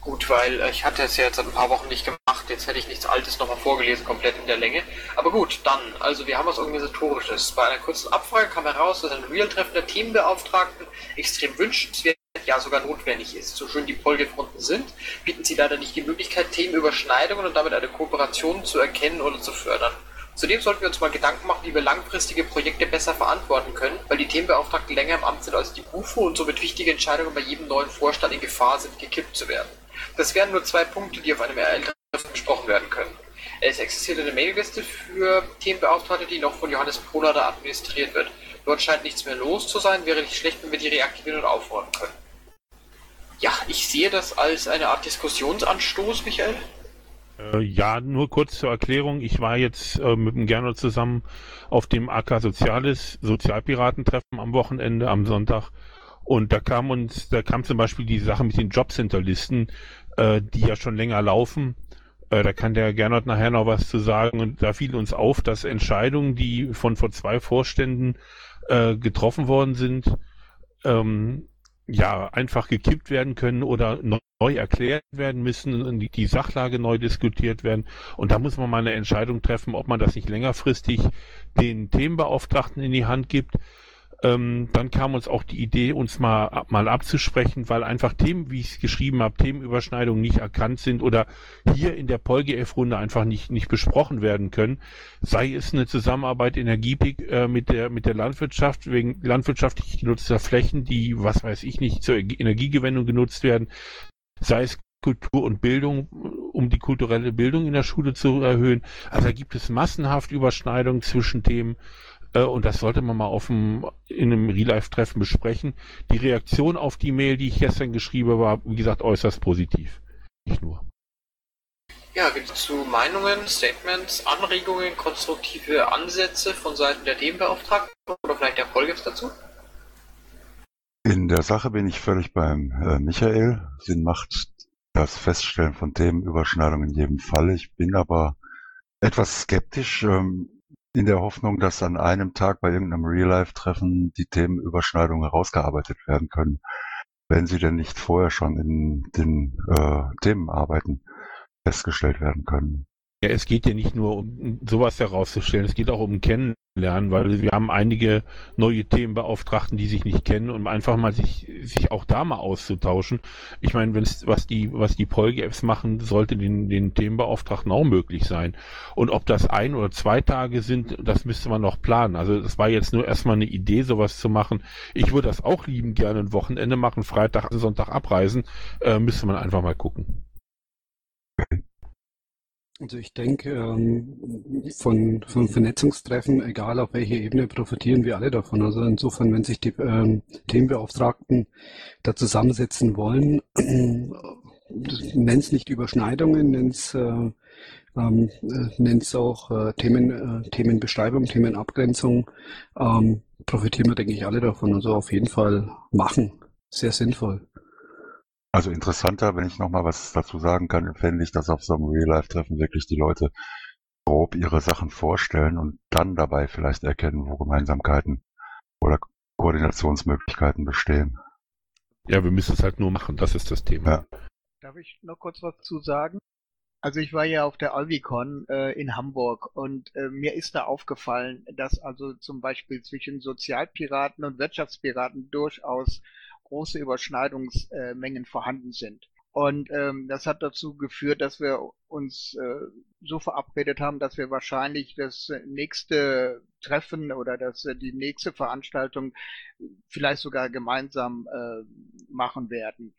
Gut, weil äh, ich hatte es ja jetzt seit ein paar Wochen nicht gemacht. Jetzt hätte ich nichts Altes nochmal vorgelesen, komplett in der Länge. Aber gut, dann, also wir haben was Organisatorisches. Bei einer kurzen Abfrage kam heraus, dass ein Real-Treffen der Teambeauftragten extrem wünschenswert ja sogar notwendig ist. So schön die Polgefronten sind, bieten sie leider nicht die Möglichkeit, Themenüberschneidungen und damit eine Kooperation zu erkennen oder zu fördern. Zudem sollten wir uns mal Gedanken machen, wie wir langfristige Projekte besser verantworten können, weil die Themenbeauftragten länger im Amt sind als die BUFO und somit wichtige Entscheidungen bei jedem neuen Vorstand in Gefahr sind, gekippt zu werden. Das wären nur zwei Punkte, die auf einem RL-Treffen besprochen werden können. Es existiert eine Mailliste für Themenbeauftragte, die noch von Johannes Pohlader administriert wird. Dort scheint nichts mehr los zu sein, wäre nicht schlecht, wenn wir die reaktivieren und aufräumen können. Ja, ich sehe das als eine Art Diskussionsanstoß, Michael. Äh, ja, nur kurz zur Erklärung. Ich war jetzt äh, mit dem Gernot zusammen auf dem AK Soziales Sozialpiratentreffen am Wochenende, am Sonntag. Und da kam uns, da kam zum Beispiel die Sache mit den Jobcenterlisten, äh, die ja schon länger laufen. Äh, da kann der Gernot nachher noch was zu sagen. Und da fiel uns auf, dass Entscheidungen, die von vor zwei Vorständen äh, getroffen worden sind, ähm, ja einfach gekippt werden können oder neu erklärt werden müssen, die, die Sachlage neu diskutiert werden. Und da muss man mal eine Entscheidung treffen, ob man das nicht längerfristig den Themenbeauftragten in die Hand gibt ähm, dann kam uns auch die Idee, uns mal, mal abzusprechen, weil einfach Themen, wie ich es geschrieben habe, Themenüberschneidungen nicht erkannt sind oder hier in der PolGF-Runde einfach nicht, nicht besprochen werden können. Sei es eine Zusammenarbeit Energiepeak äh, mit der, mit der Landwirtschaft, wegen landwirtschaftlich genutzter Flächen, die, was weiß ich nicht, zur Energiegewinnung genutzt werden. Sei es Kultur und Bildung, um die kulturelle Bildung in der Schule zu erhöhen. Also da gibt es massenhaft Überschneidungen zwischen Themen und das sollte man mal auf dem, in einem Real-Life-Treffen besprechen. Die Reaktion auf die Mail, die ich gestern geschrieben war, wie gesagt, äußerst positiv. Nicht nur. Ja, gibt es zu Meinungen, Statements, Anregungen, konstruktive Ansätze von Seiten der Themenbeauftragten oder vielleicht der Folge dazu? In der Sache bin ich völlig beim äh, Michael. Sinn macht das Feststellen von Themenüberschneidungen in jedem Fall. Ich bin aber etwas skeptisch. Ähm, in der Hoffnung, dass an einem Tag bei irgendeinem Real-Life-Treffen die Themenüberschneidungen herausgearbeitet werden können, wenn sie denn nicht vorher schon in den äh, Themenarbeiten festgestellt werden können. Ja, es geht ja nicht nur um sowas herauszustellen, es geht auch um Kennenlernen, weil wir haben einige neue Themenbeauftragten, die sich nicht kennen, um einfach mal sich, sich auch da mal auszutauschen. Ich meine, wenn es, was die, was die Polge-Apps machen, sollte den, den Themenbeauftragten auch möglich sein. Und ob das ein oder zwei Tage sind, das müsste man noch planen. Also das war jetzt nur erstmal eine Idee, sowas zu machen. Ich würde das auch lieben gerne ein Wochenende machen, Freitag, Sonntag abreisen, äh, müsste man einfach mal gucken. Also ich denke, ähm, von, von Vernetzungstreffen, egal auf welcher Ebene, profitieren wir alle davon. Also insofern, wenn sich die ähm, Themenbeauftragten da zusammensetzen wollen, nenn es nicht Überschneidungen, nenn es äh, ähm, äh, auch äh, Themen, Themenbeschreibung, Themenabgrenzung, profitieren wir, denke ich, alle davon. Also auf jeden Fall machen. Sehr sinnvoll. Also interessanter, wenn ich nochmal was dazu sagen kann, fände ich, dass auf so einem Real-Life-Treffen wirklich die Leute grob ihre Sachen vorstellen und dann dabei vielleicht erkennen, wo Gemeinsamkeiten oder Koordinationsmöglichkeiten bestehen. Ja, wir müssen es halt nur machen, das ist das Thema. Ja. Darf ich noch kurz was zu sagen? Also ich war ja auf der Alvicon äh, in Hamburg und äh, mir ist da aufgefallen, dass also zum Beispiel zwischen Sozialpiraten und Wirtschaftspiraten durchaus große Überschneidungsmengen vorhanden sind. Und ähm, das hat dazu geführt, dass wir uns äh, so verabredet haben, dass wir wahrscheinlich das nächste Treffen oder das, äh, die nächste Veranstaltung vielleicht sogar gemeinsam äh, machen werden.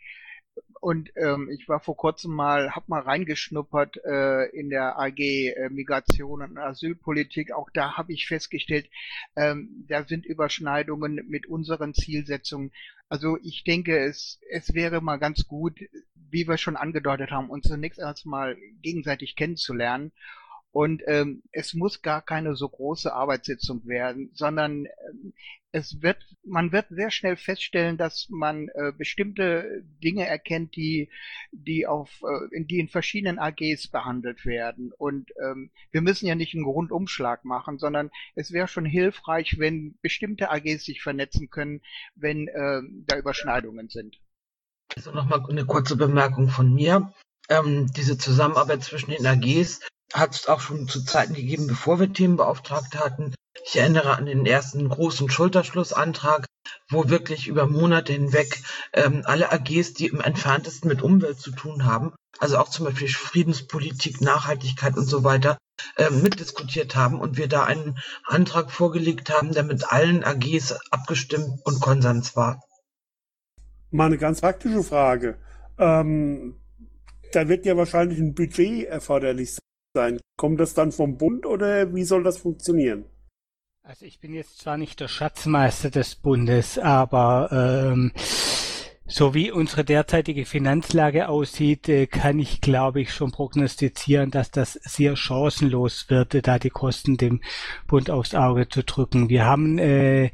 Und ähm, ich war vor kurzem mal, hab mal reingeschnuppert äh, in der AG äh, Migration und Asylpolitik. Auch da habe ich festgestellt, ähm, da sind Überschneidungen mit unseren Zielsetzungen. Also ich denke, es, es wäre mal ganz gut, wie wir schon angedeutet haben, uns zunächst erstmal gegenseitig kennenzulernen und ähm, es muss gar keine so große Arbeitssitzung werden, sondern ähm, es wird, man wird sehr schnell feststellen, dass man äh, bestimmte Dinge erkennt, die, die auf, äh, die in verschiedenen AGs behandelt werden. Und ähm, wir müssen ja nicht einen Rundumschlag machen, sondern es wäre schon hilfreich, wenn bestimmte AGs sich vernetzen können, wenn äh, da Überschneidungen sind. Also nochmal eine kurze Bemerkung von mir. Ähm, diese Zusammenarbeit zwischen den AGs hat es auch schon zu Zeiten gegeben, bevor wir Themenbeauftragte hatten. Ich erinnere an den ersten großen Schulterschlussantrag, wo wirklich über Monate hinweg ähm, alle AGs, die im entferntesten mit Umwelt zu tun haben, also auch zum Beispiel Friedenspolitik, Nachhaltigkeit und so weiter, äh, mitdiskutiert haben und wir da einen Antrag vorgelegt haben, der mit allen AGs abgestimmt und Konsens war. Mal eine ganz praktische Frage. Ähm, da wird ja wahrscheinlich ein Budget erforderlich sein. Kommt das dann vom Bund oder wie soll das funktionieren? Also ich bin jetzt zwar nicht der Schatzmeister des Bundes, aber ähm, so wie unsere derzeitige Finanzlage aussieht, äh, kann ich, glaube ich, schon prognostizieren, dass das sehr chancenlos wird, da die Kosten dem Bund aufs Auge zu drücken. Wir haben äh,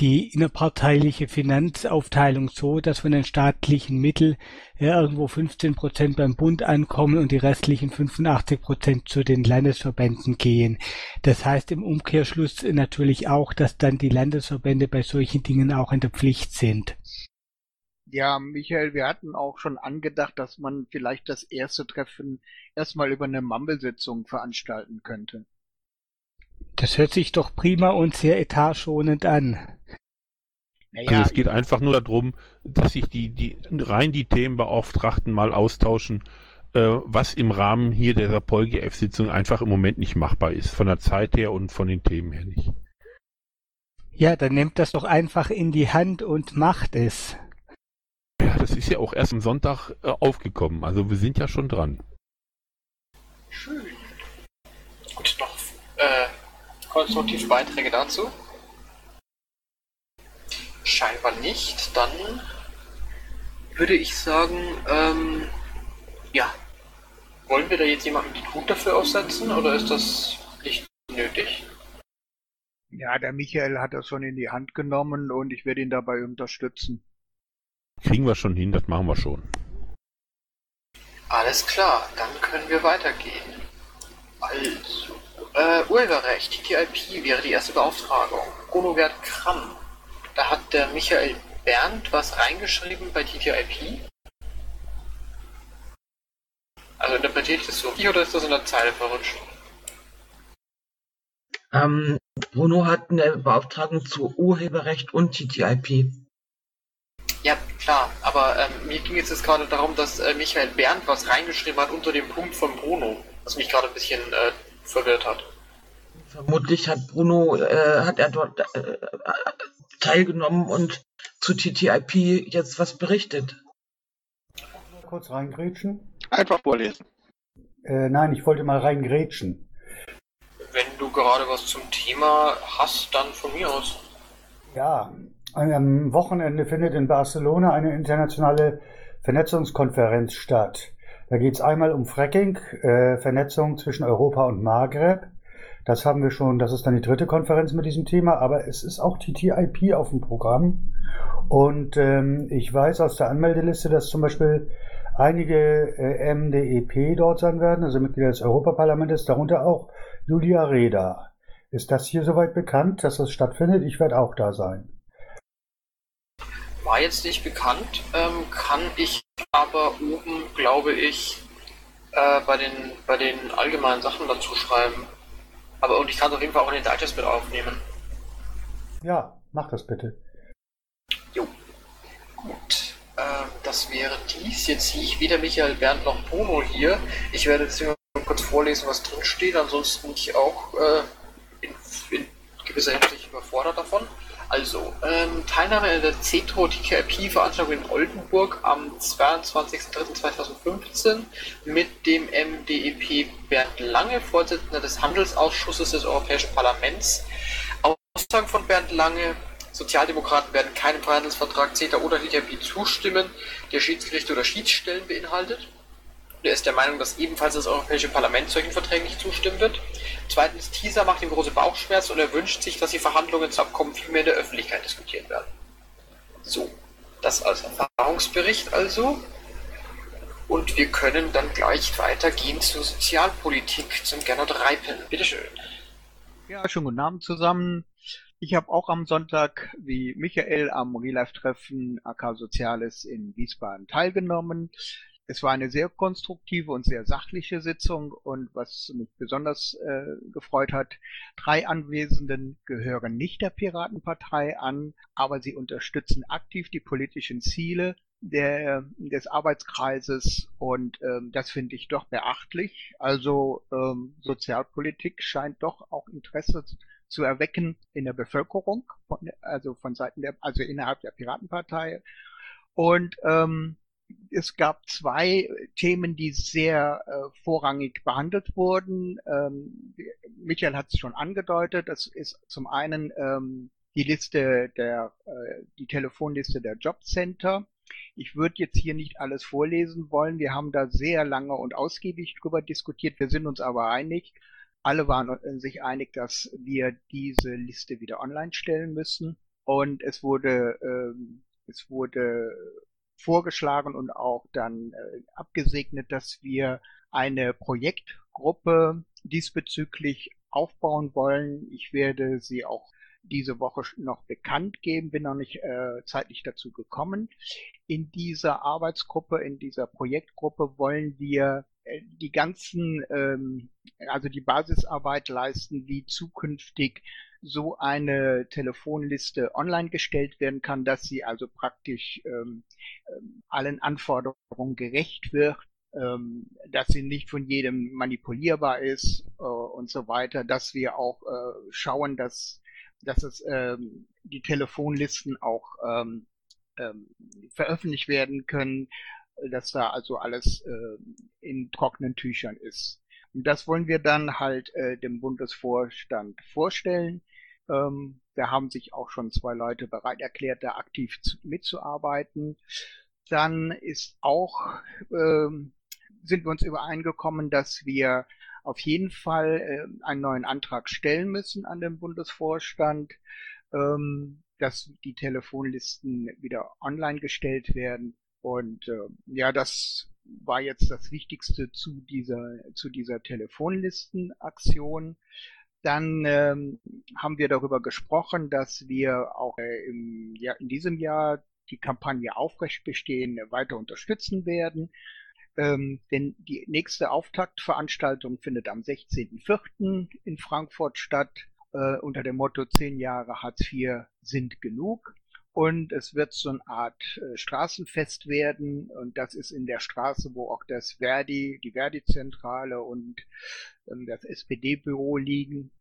die innerparteiliche Finanzaufteilung so, dass von den staatlichen Mitteln ja, irgendwo 15 Prozent beim Bund ankommen und die restlichen 85 Prozent zu den Landesverbänden gehen. Das heißt im Umkehrschluss natürlich auch, dass dann die Landesverbände bei solchen Dingen auch in der Pflicht sind. Ja, Michael, wir hatten auch schon angedacht, dass man vielleicht das erste Treffen erstmal über eine Mumble-Sitzung veranstalten könnte. Das hört sich doch prima und sehr etatschonend an. Naja, also es geht einfach nur darum, dass sich die, die rein die Themenbeauftragten mal austauschen, äh, was im Rahmen hier der Polgf-Sitzung einfach im Moment nicht machbar ist, von der Zeit her und von den Themen her nicht. Ja, dann nehmt das doch einfach in die Hand und macht es. Ja, das ist ja auch erst am Sonntag äh, aufgekommen, also wir sind ja schon dran. Schön. Und noch äh, konstruktive Beiträge dazu? Scheinbar nicht. Dann würde ich sagen, ähm, ja. Wollen wir da jetzt jemanden die Hut dafür aufsetzen oder ist das nicht nötig? Ja, der Michael hat das schon in die Hand genommen und ich werde ihn dabei unterstützen. Kriegen wir schon hin, das machen wir schon. Alles klar, dann können wir weitergehen. Also, äh, Urheberrecht, TTIP wäre die erste Beauftragung. Bruno-Wert Kramm. Da hat der Michael Berndt was reingeschrieben bei TTIP. Also interpretiere ich das so oder ist das in der Zeile verrutscht? Ähm, Bruno hat eine Beauftragung zu Urheberrecht und TTIP. Ja, klar, aber ähm, mir ging es jetzt gerade darum, dass äh, Michael Berndt was reingeschrieben hat unter dem Punkt von Bruno, was mich gerade ein bisschen äh, verwirrt hat. Vermutlich hat Bruno, äh, hat er dort äh, teilgenommen und zu TTIP jetzt was berichtet. Kurz reingrätschen. Einfach vorlesen. Äh, nein, ich wollte mal reingrätschen. Wenn du gerade was zum Thema hast, dann von mir aus. Ja, am Wochenende findet in Barcelona eine internationale Vernetzungskonferenz statt. Da geht es einmal um Fracking, äh, Vernetzung zwischen Europa und Maghreb. Das haben wir schon, das ist dann die dritte Konferenz mit diesem Thema, aber es ist auch TTIP auf dem Programm. Und ähm, ich weiß aus der Anmeldeliste, dass zum Beispiel einige äh, MDEP dort sein werden, also Mitglieder des Europaparlamentes, darunter auch Julia Reda. Ist das hier soweit bekannt, dass das stattfindet? Ich werde auch da sein. War jetzt nicht bekannt, ähm, kann ich aber oben, glaube ich, äh, bei, den, bei den allgemeinen Sachen dazu schreiben. Aber und ich kann es auf jeden Fall auch in den Digest mit aufnehmen. Ja, mach das bitte. Jo. Gut. Ähm, das wäre dies. Jetzt sehe ich weder Michael Bernd noch Bruno hier. Ich werde jetzt kurz vorlesen, was drin steht. Ansonsten bin ich auch äh, in, in, gewisser Hinsicht überfordert davon. Also, ähm, Teilnahme an der CETRO TKIP-Veranstaltung in Oldenburg am 22.03.2015 mit dem MDEP Bernd Lange, Vorsitzender des Handelsausschusses des Europäischen Parlaments. Aussagen von Bernd Lange, Sozialdemokraten werden keinem Freihandelsvertrag CETA oder TTIP zustimmen, der Schiedsgerichte oder Schiedsstellen beinhaltet. Er ist der Meinung, dass ebenfalls das Europäische Parlament solchen Verträgen nicht zustimmen wird. Zweitens, TISA macht ihm große Bauchschmerzen und er wünscht sich, dass die Verhandlungen zu Abkommen viel mehr in der Öffentlichkeit diskutiert werden. So, das als Erfahrungsbericht also. Und wir können dann gleich weitergehen zur Sozialpolitik, zum Gernot Reipel. Bitteschön. Ja, schönen guten Abend zusammen. Ich habe auch am Sonntag wie Michael am Real-Life-Treffen AK Soziales in Wiesbaden teilgenommen. Es war eine sehr konstruktive und sehr sachliche Sitzung und was mich besonders äh, gefreut hat, drei Anwesenden gehören nicht der Piratenpartei an, aber sie unterstützen aktiv die politischen Ziele der, des Arbeitskreises und ähm, das finde ich doch beachtlich. Also ähm, Sozialpolitik scheint doch auch Interesse zu erwecken in der Bevölkerung, von, also von Seiten der, also innerhalb der Piratenpartei. Und ähm, es gab zwei Themen, die sehr äh, vorrangig behandelt wurden. Ähm, Michael hat es schon angedeutet. Das ist zum einen ähm, die Liste der, äh, die Telefonliste der Jobcenter. Ich würde jetzt hier nicht alles vorlesen wollen. Wir haben da sehr lange und ausgiebig drüber diskutiert. Wir sind uns aber einig. Alle waren sich einig, dass wir diese Liste wieder online stellen müssen. Und es wurde, ähm, es wurde vorgeschlagen und auch dann äh, abgesegnet, dass wir eine Projektgruppe diesbezüglich aufbauen wollen. Ich werde sie auch diese Woche noch bekannt geben, bin noch nicht äh, zeitlich dazu gekommen. In dieser Arbeitsgruppe, in dieser Projektgruppe wollen wir äh, die ganzen, ähm, also die Basisarbeit leisten, wie zukünftig so eine Telefonliste online gestellt werden kann, dass sie also praktisch ähm, ähm, allen Anforderungen gerecht wird, ähm, dass sie nicht von jedem manipulierbar ist äh, und so weiter, dass wir auch äh, schauen, dass, dass es ähm, die Telefonlisten auch ähm, ähm, veröffentlicht werden können, dass da also alles äh, in trockenen Tüchern ist. Und das wollen wir dann halt äh, dem Bundesvorstand vorstellen. Ähm, da haben sich auch schon zwei Leute bereit erklärt, da aktiv zu, mitzuarbeiten. Dann ist auch, ähm, sind wir uns übereingekommen, dass wir auf jeden Fall äh, einen neuen Antrag stellen müssen an den Bundesvorstand, ähm, dass die Telefonlisten wieder online gestellt werden. Und äh, ja, das war jetzt das Wichtigste zu dieser, zu dieser Telefonlistenaktion. Dann ähm, haben wir darüber gesprochen, dass wir auch äh, im, ja, in diesem Jahr die Kampagne Aufrecht bestehen weiter unterstützen werden. Ähm, denn die nächste Auftaktveranstaltung findet am 16.04. in Frankfurt statt äh, unter dem Motto 10 Jahre Hartz IV sind genug. Und es wird so eine Art äh, Straßenfest werden. Und das ist in der Straße, wo auch das Verdi, die Verdi-Zentrale und ähm, das SPD-Büro liegen.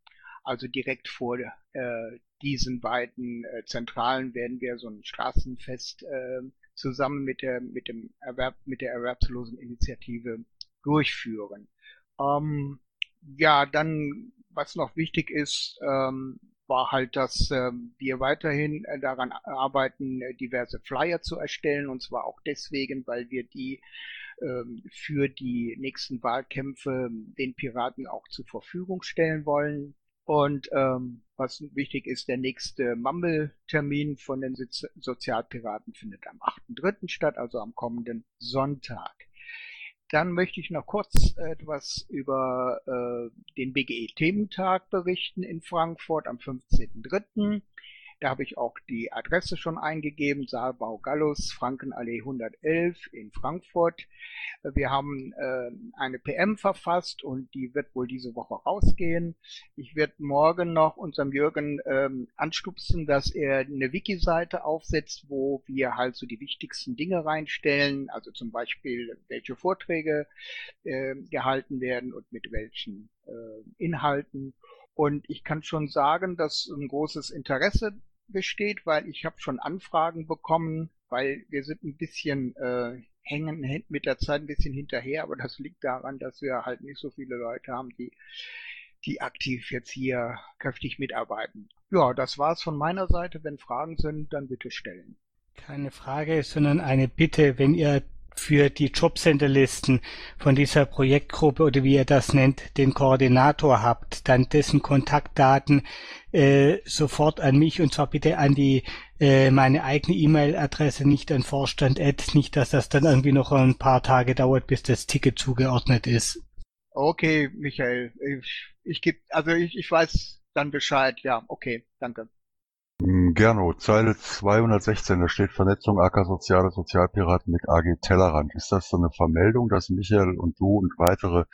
Also direkt vor äh, diesen beiden äh, Zentralen werden wir so ein Straßenfest äh, zusammen mit der mit dem Erwerb mit der Erwerbsloseninitiative durchführen. Ähm, ja, dann, was noch wichtig ist, ähm, war halt, dass ähm, wir weiterhin äh, daran arbeiten, äh, diverse Flyer zu erstellen, und zwar auch deswegen, weil wir die ähm, für die nächsten Wahlkämpfe den Piraten auch zur Verfügung stellen wollen. Und ähm, was wichtig ist, der nächste Mumble-Termin von den Sozialpiraten findet am 8.3. statt, also am kommenden Sonntag. Dann möchte ich noch kurz etwas über äh, den BGE-Thementag berichten in Frankfurt am 15.03. Da habe ich auch die Adresse schon eingegeben, Saalbau Gallus, Frankenallee 111 in Frankfurt. Wir haben äh, eine PM verfasst und die wird wohl diese Woche rausgehen. Ich werde morgen noch unserem Jürgen ähm, anstupsen, dass er eine Wiki-Seite aufsetzt, wo wir halt so die wichtigsten Dinge reinstellen, also zum Beispiel welche Vorträge äh, gehalten werden und mit welchen äh, Inhalten. Und ich kann schon sagen, dass ein großes Interesse besteht, weil ich habe schon Anfragen bekommen, weil wir sind ein bisschen äh, hängen mit der Zeit ein bisschen hinterher, aber das liegt daran, dass wir halt nicht so viele Leute haben, die die aktiv jetzt hier kräftig mitarbeiten. Ja, das war's von meiner Seite. Wenn Fragen sind, dann bitte stellen. Keine Frage, sondern eine Bitte, wenn ihr für die Jobcenterlisten von dieser Projektgruppe oder wie ihr das nennt, den Koordinator habt, dann dessen Kontaktdaten äh, sofort an mich und zwar bitte an die äh, meine eigene E-Mail-Adresse, nicht an Vorstand Ad, nicht, dass das dann irgendwie noch ein paar Tage dauert, bis das Ticket zugeordnet ist. Okay, Michael, ich, ich gebe, also ich, ich weiß dann Bescheid, ja, okay, danke. Hm, Gernot, Zeile 216, da steht Vernetzung AK Soziale Sozialpiraten mit AG Tellerrand. Ist das so eine Vermeldung, dass Michael und du und weitere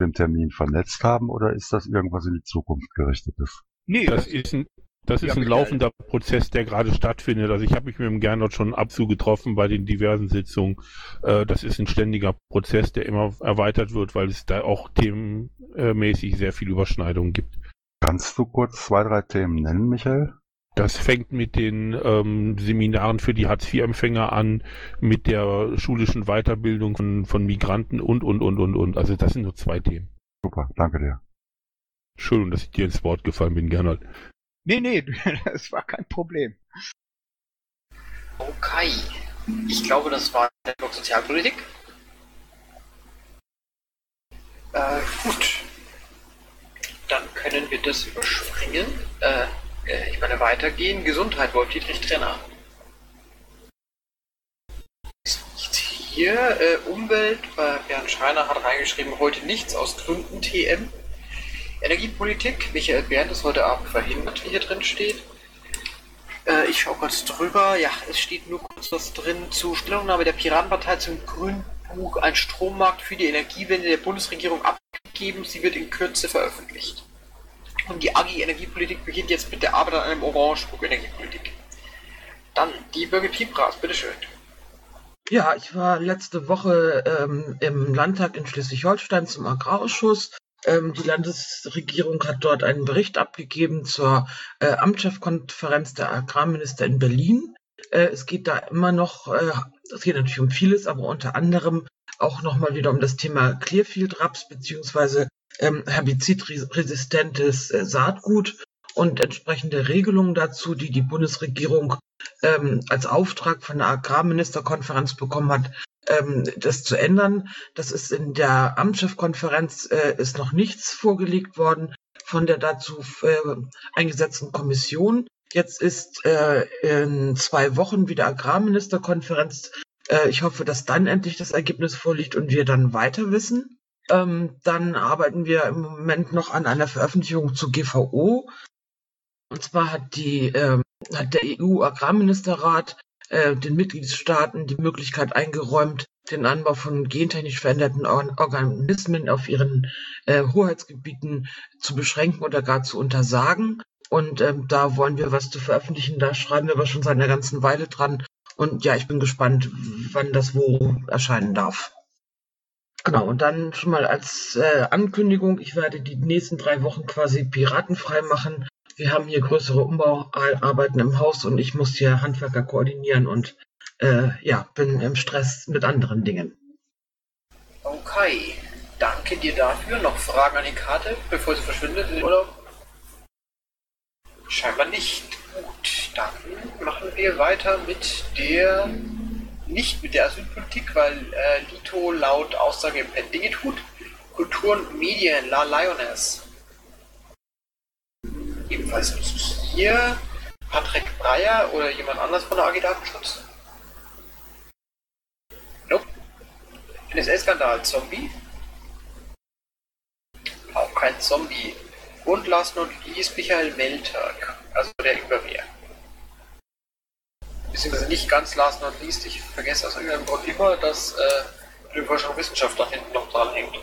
den Termin vernetzt haben oder ist das irgendwas in die Zukunft gerichtetes? Nee, das ist ein, das ist ein laufender Prozess, der gerade stattfindet. Also ich habe mich mit dem Gernot schon abzu getroffen bei den diversen Sitzungen. Äh, das ist ein ständiger Prozess, der immer erweitert wird, weil es da auch themenmäßig sehr viel Überschneidungen gibt. Kannst du kurz zwei, drei Themen nennen, Michael? Das fängt mit den ähm, Seminaren für die Hartz-IV-Empfänger an, mit der schulischen Weiterbildung von, von Migranten und, und, und, und, und. Also das sind nur zwei Themen. Super, danke dir. Entschuldigung, dass ich dir ins Wort gefallen bin, Gernot. Nee, nee, das war kein Problem. Okay. Ich glaube, das war der Block Sozialpolitik. Äh, gut. Dann können wir das überspringen. Äh, ich meine weitergehen. Gesundheit, Wolf Dietrich Trenner. Hier. Äh, Umwelt, äh, Bernd Schreiner hat reingeschrieben, heute nichts aus Gründen TM. Energiepolitik, Michael Bernd ist heute Abend verhindert, wie hier drin steht. Äh, ich schaue kurz drüber. Ja, es steht nur kurz was drin zu Stellungnahme der Piratenpartei zum Grünbuch, ein Strommarkt für die Energiewende der Bundesregierung abgegeben. Sie wird in Kürze veröffentlicht. Und die AG Energiepolitik beginnt jetzt mit der Arbeit an einem Orangebuch Energiepolitik. Dann die Birgit Piepras, bitteschön. Ja, ich war letzte Woche ähm, im Landtag in Schleswig-Holstein zum Agrarausschuss. Ähm, die Landesregierung hat dort einen Bericht abgegeben zur äh, Amtschefkonferenz der Agrarminister in Berlin. Äh, es geht da immer noch, äh, es geht natürlich um vieles, aber unter anderem auch nochmal wieder um das Thema Clearfield Raps beziehungsweise ähm, herbizidresistentes äh, Saatgut und entsprechende Regelungen dazu, die die Bundesregierung ähm, als Auftrag von der Agrarministerkonferenz bekommen hat, ähm, das zu ändern. Das ist in der Amtschefkonferenz äh, ist noch nichts vorgelegt worden von der dazu äh, eingesetzten Kommission. Jetzt ist äh, in zwei Wochen wieder Agrarministerkonferenz. Äh, ich hoffe, dass dann endlich das Ergebnis vorliegt und wir dann weiter wissen. Ähm, dann arbeiten wir im Moment noch an einer Veröffentlichung zu GVO. Und zwar hat die ähm, hat der EU-Agrarministerrat äh, den Mitgliedstaaten die Möglichkeit eingeräumt, den Anbau von gentechnisch veränderten Organismen auf ihren äh, Hoheitsgebieten zu beschränken oder gar zu untersagen. Und ähm, da wollen wir was zu veröffentlichen. Da schreiben wir aber schon seit einer ganzen Weile dran. Und ja, ich bin gespannt, wann das wo erscheinen darf. Genau, und dann schon mal als äh, Ankündigung, ich werde die nächsten drei Wochen quasi piratenfrei machen wir haben hier größere Umbauarbeiten im Haus und ich muss hier Handwerker koordinieren und äh, ja, bin im Stress mit anderen Dingen. Okay. danke dir dafür. Noch Fragen an die Karte, bevor sie verschwindet in? Scheinbar nicht. Gut, dann machen wir weiter mit der nicht mit der Asylpolitik, weil äh, Lito laut Aussage im Dinge tut. Kultur und Medien, La Lioness. Ebenfalls hier. Patrick Breyer oder jemand anders von der AG Datenschutz? Nope. NSA-Skandal, Zombie? Auch kein Zombie. Und last not least Michael Meltag, also der Überwehr. Beziehungsweise nicht ganz last not least, ich vergesse aus irgendeinem Grund immer, dass äh, Forschung und Wissenschaft da hinten noch dran hängt.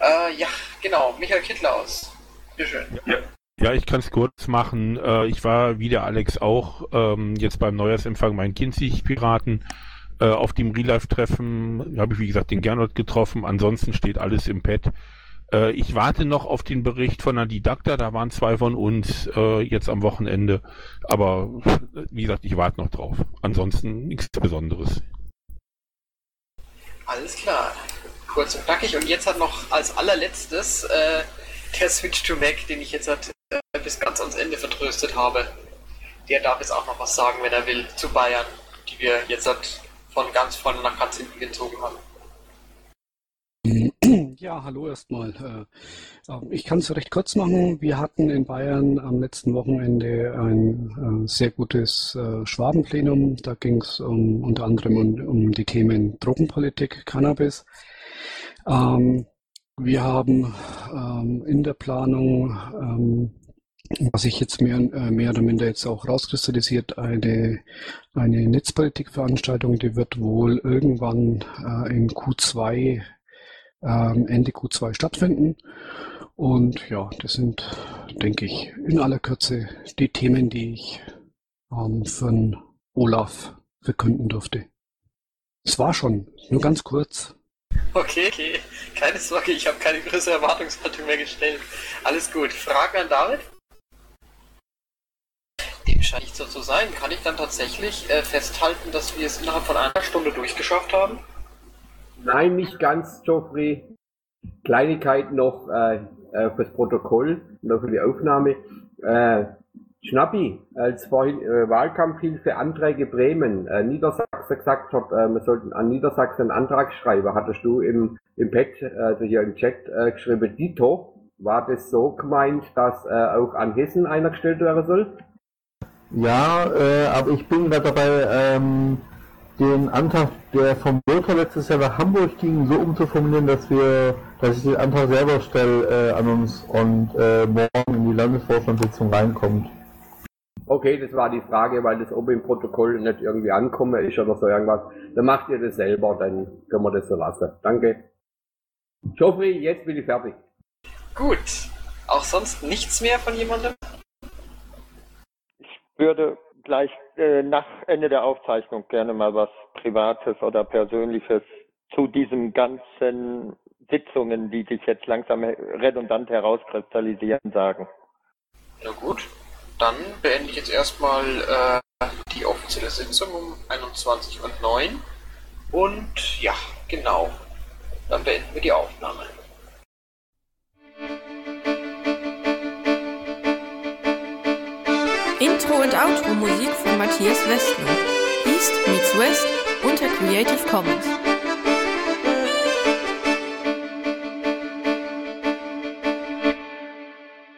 Äh, ja, genau, Michael Kittlaus. Bitteschön. Ja. Ja, ich kann es kurz machen. Äh, ich war wie der Alex auch ähm, jetzt beim Neujahrsempfang meinen Kinzig-Piraten. Äh, auf dem Real-Life-Treffen habe ich, wie gesagt, den Gernot getroffen. Ansonsten steht alles im Pad. Äh, ich warte noch auf den Bericht von der Didakta. Da waren zwei von uns äh, jetzt am Wochenende. Aber wie gesagt, ich warte noch drauf. Ansonsten nichts Besonderes. Alles klar. Kurz und knackig. Und jetzt hat noch als allerletztes äh, der Switch to Mac, den ich jetzt hat, äh, bis ganz ans Ende vertröstet habe. Der darf jetzt auch noch was sagen, wenn er will, zu Bayern, die wir jetzt von ganz vorne nach ganz hinten gezogen haben. Ja, hallo erstmal. Äh, ähm, ich kann es recht kurz machen. Wir hatten in Bayern am letzten Wochenende ein äh, sehr gutes Schwabenplenum. Da ging es um, unter anderem um, um, die Themen Drogenpolitik, Cannabis. Ähm, wir haben ähm, in der Planung, was sich jetzt mehr, äh, mehr oder minder jetzt auch rauskristallisiert, eine, eine Netzpolitikveranstaltung, die wird wohl irgendwann äh, im Q2, ähm, Ende Q2 stattfinden. Und ja, das sind, denke ich, in aller Kürze die Themen, die ich ähm, von Olaf verkünden durfte. Es war schon, nur ganz kurz. Okay, okay. Keine Sorge, ich habe keine größere Erwartungshaltung mehr gestellt. Alles gut. Fragen an David? Dem scheint nicht so zu sein. Kann ich dann tatsächlich äh, festhalten, dass wir es innerhalb von einer Stunde durchgeschafft haben? Nein, nicht ganz, Geoffrey. Kleinigkeit noch äh, äh, fürs Protokoll, noch für die Aufnahme. Äh, Schnappi, als vorhin äh, Wahlkampfhilfe Anträge Bremen, äh, Niedersachsen gesagt hat, äh, wir sollten an Niedersachsen einen Antrag schreiben, hattest du im, im Pad, also hier im Chat äh, geschrieben, Dito. War das so gemeint, dass äh, auch an Hessen einer gestellt werden soll? Ja, äh, aber ich bin da dabei, ähm, den Antrag, der vom Bürger letztes Jahr nach Hamburg ging, so umzuformulieren, dass wir, dass ich den Antrag selber stelle äh, an uns und äh, morgen in die Landesvorstandssitzung reinkommt. Okay, das war die Frage, weil das oben im Protokoll nicht irgendwie ankommen ist oder so irgendwas. Dann macht ihr das selber, dann können wir das so lassen. Danke. Geoffrey, jetzt bin ich fertig. Gut. Auch sonst nichts mehr von jemandem? Ich würde gleich äh, nach Ende der Aufzeichnung gerne mal was Privates oder Persönliches zu diesen ganzen Sitzungen, die sich jetzt langsam redundant herauskristallisieren, sagen. Ja gut dann beende ich jetzt erstmal äh, die offizielle Sitzung um 21.09 Uhr. Und ja, genau. Dann beenden wir die Aufnahme. Intro und Outro Musik von Matthias Westner. East meets West unter Creative Commons.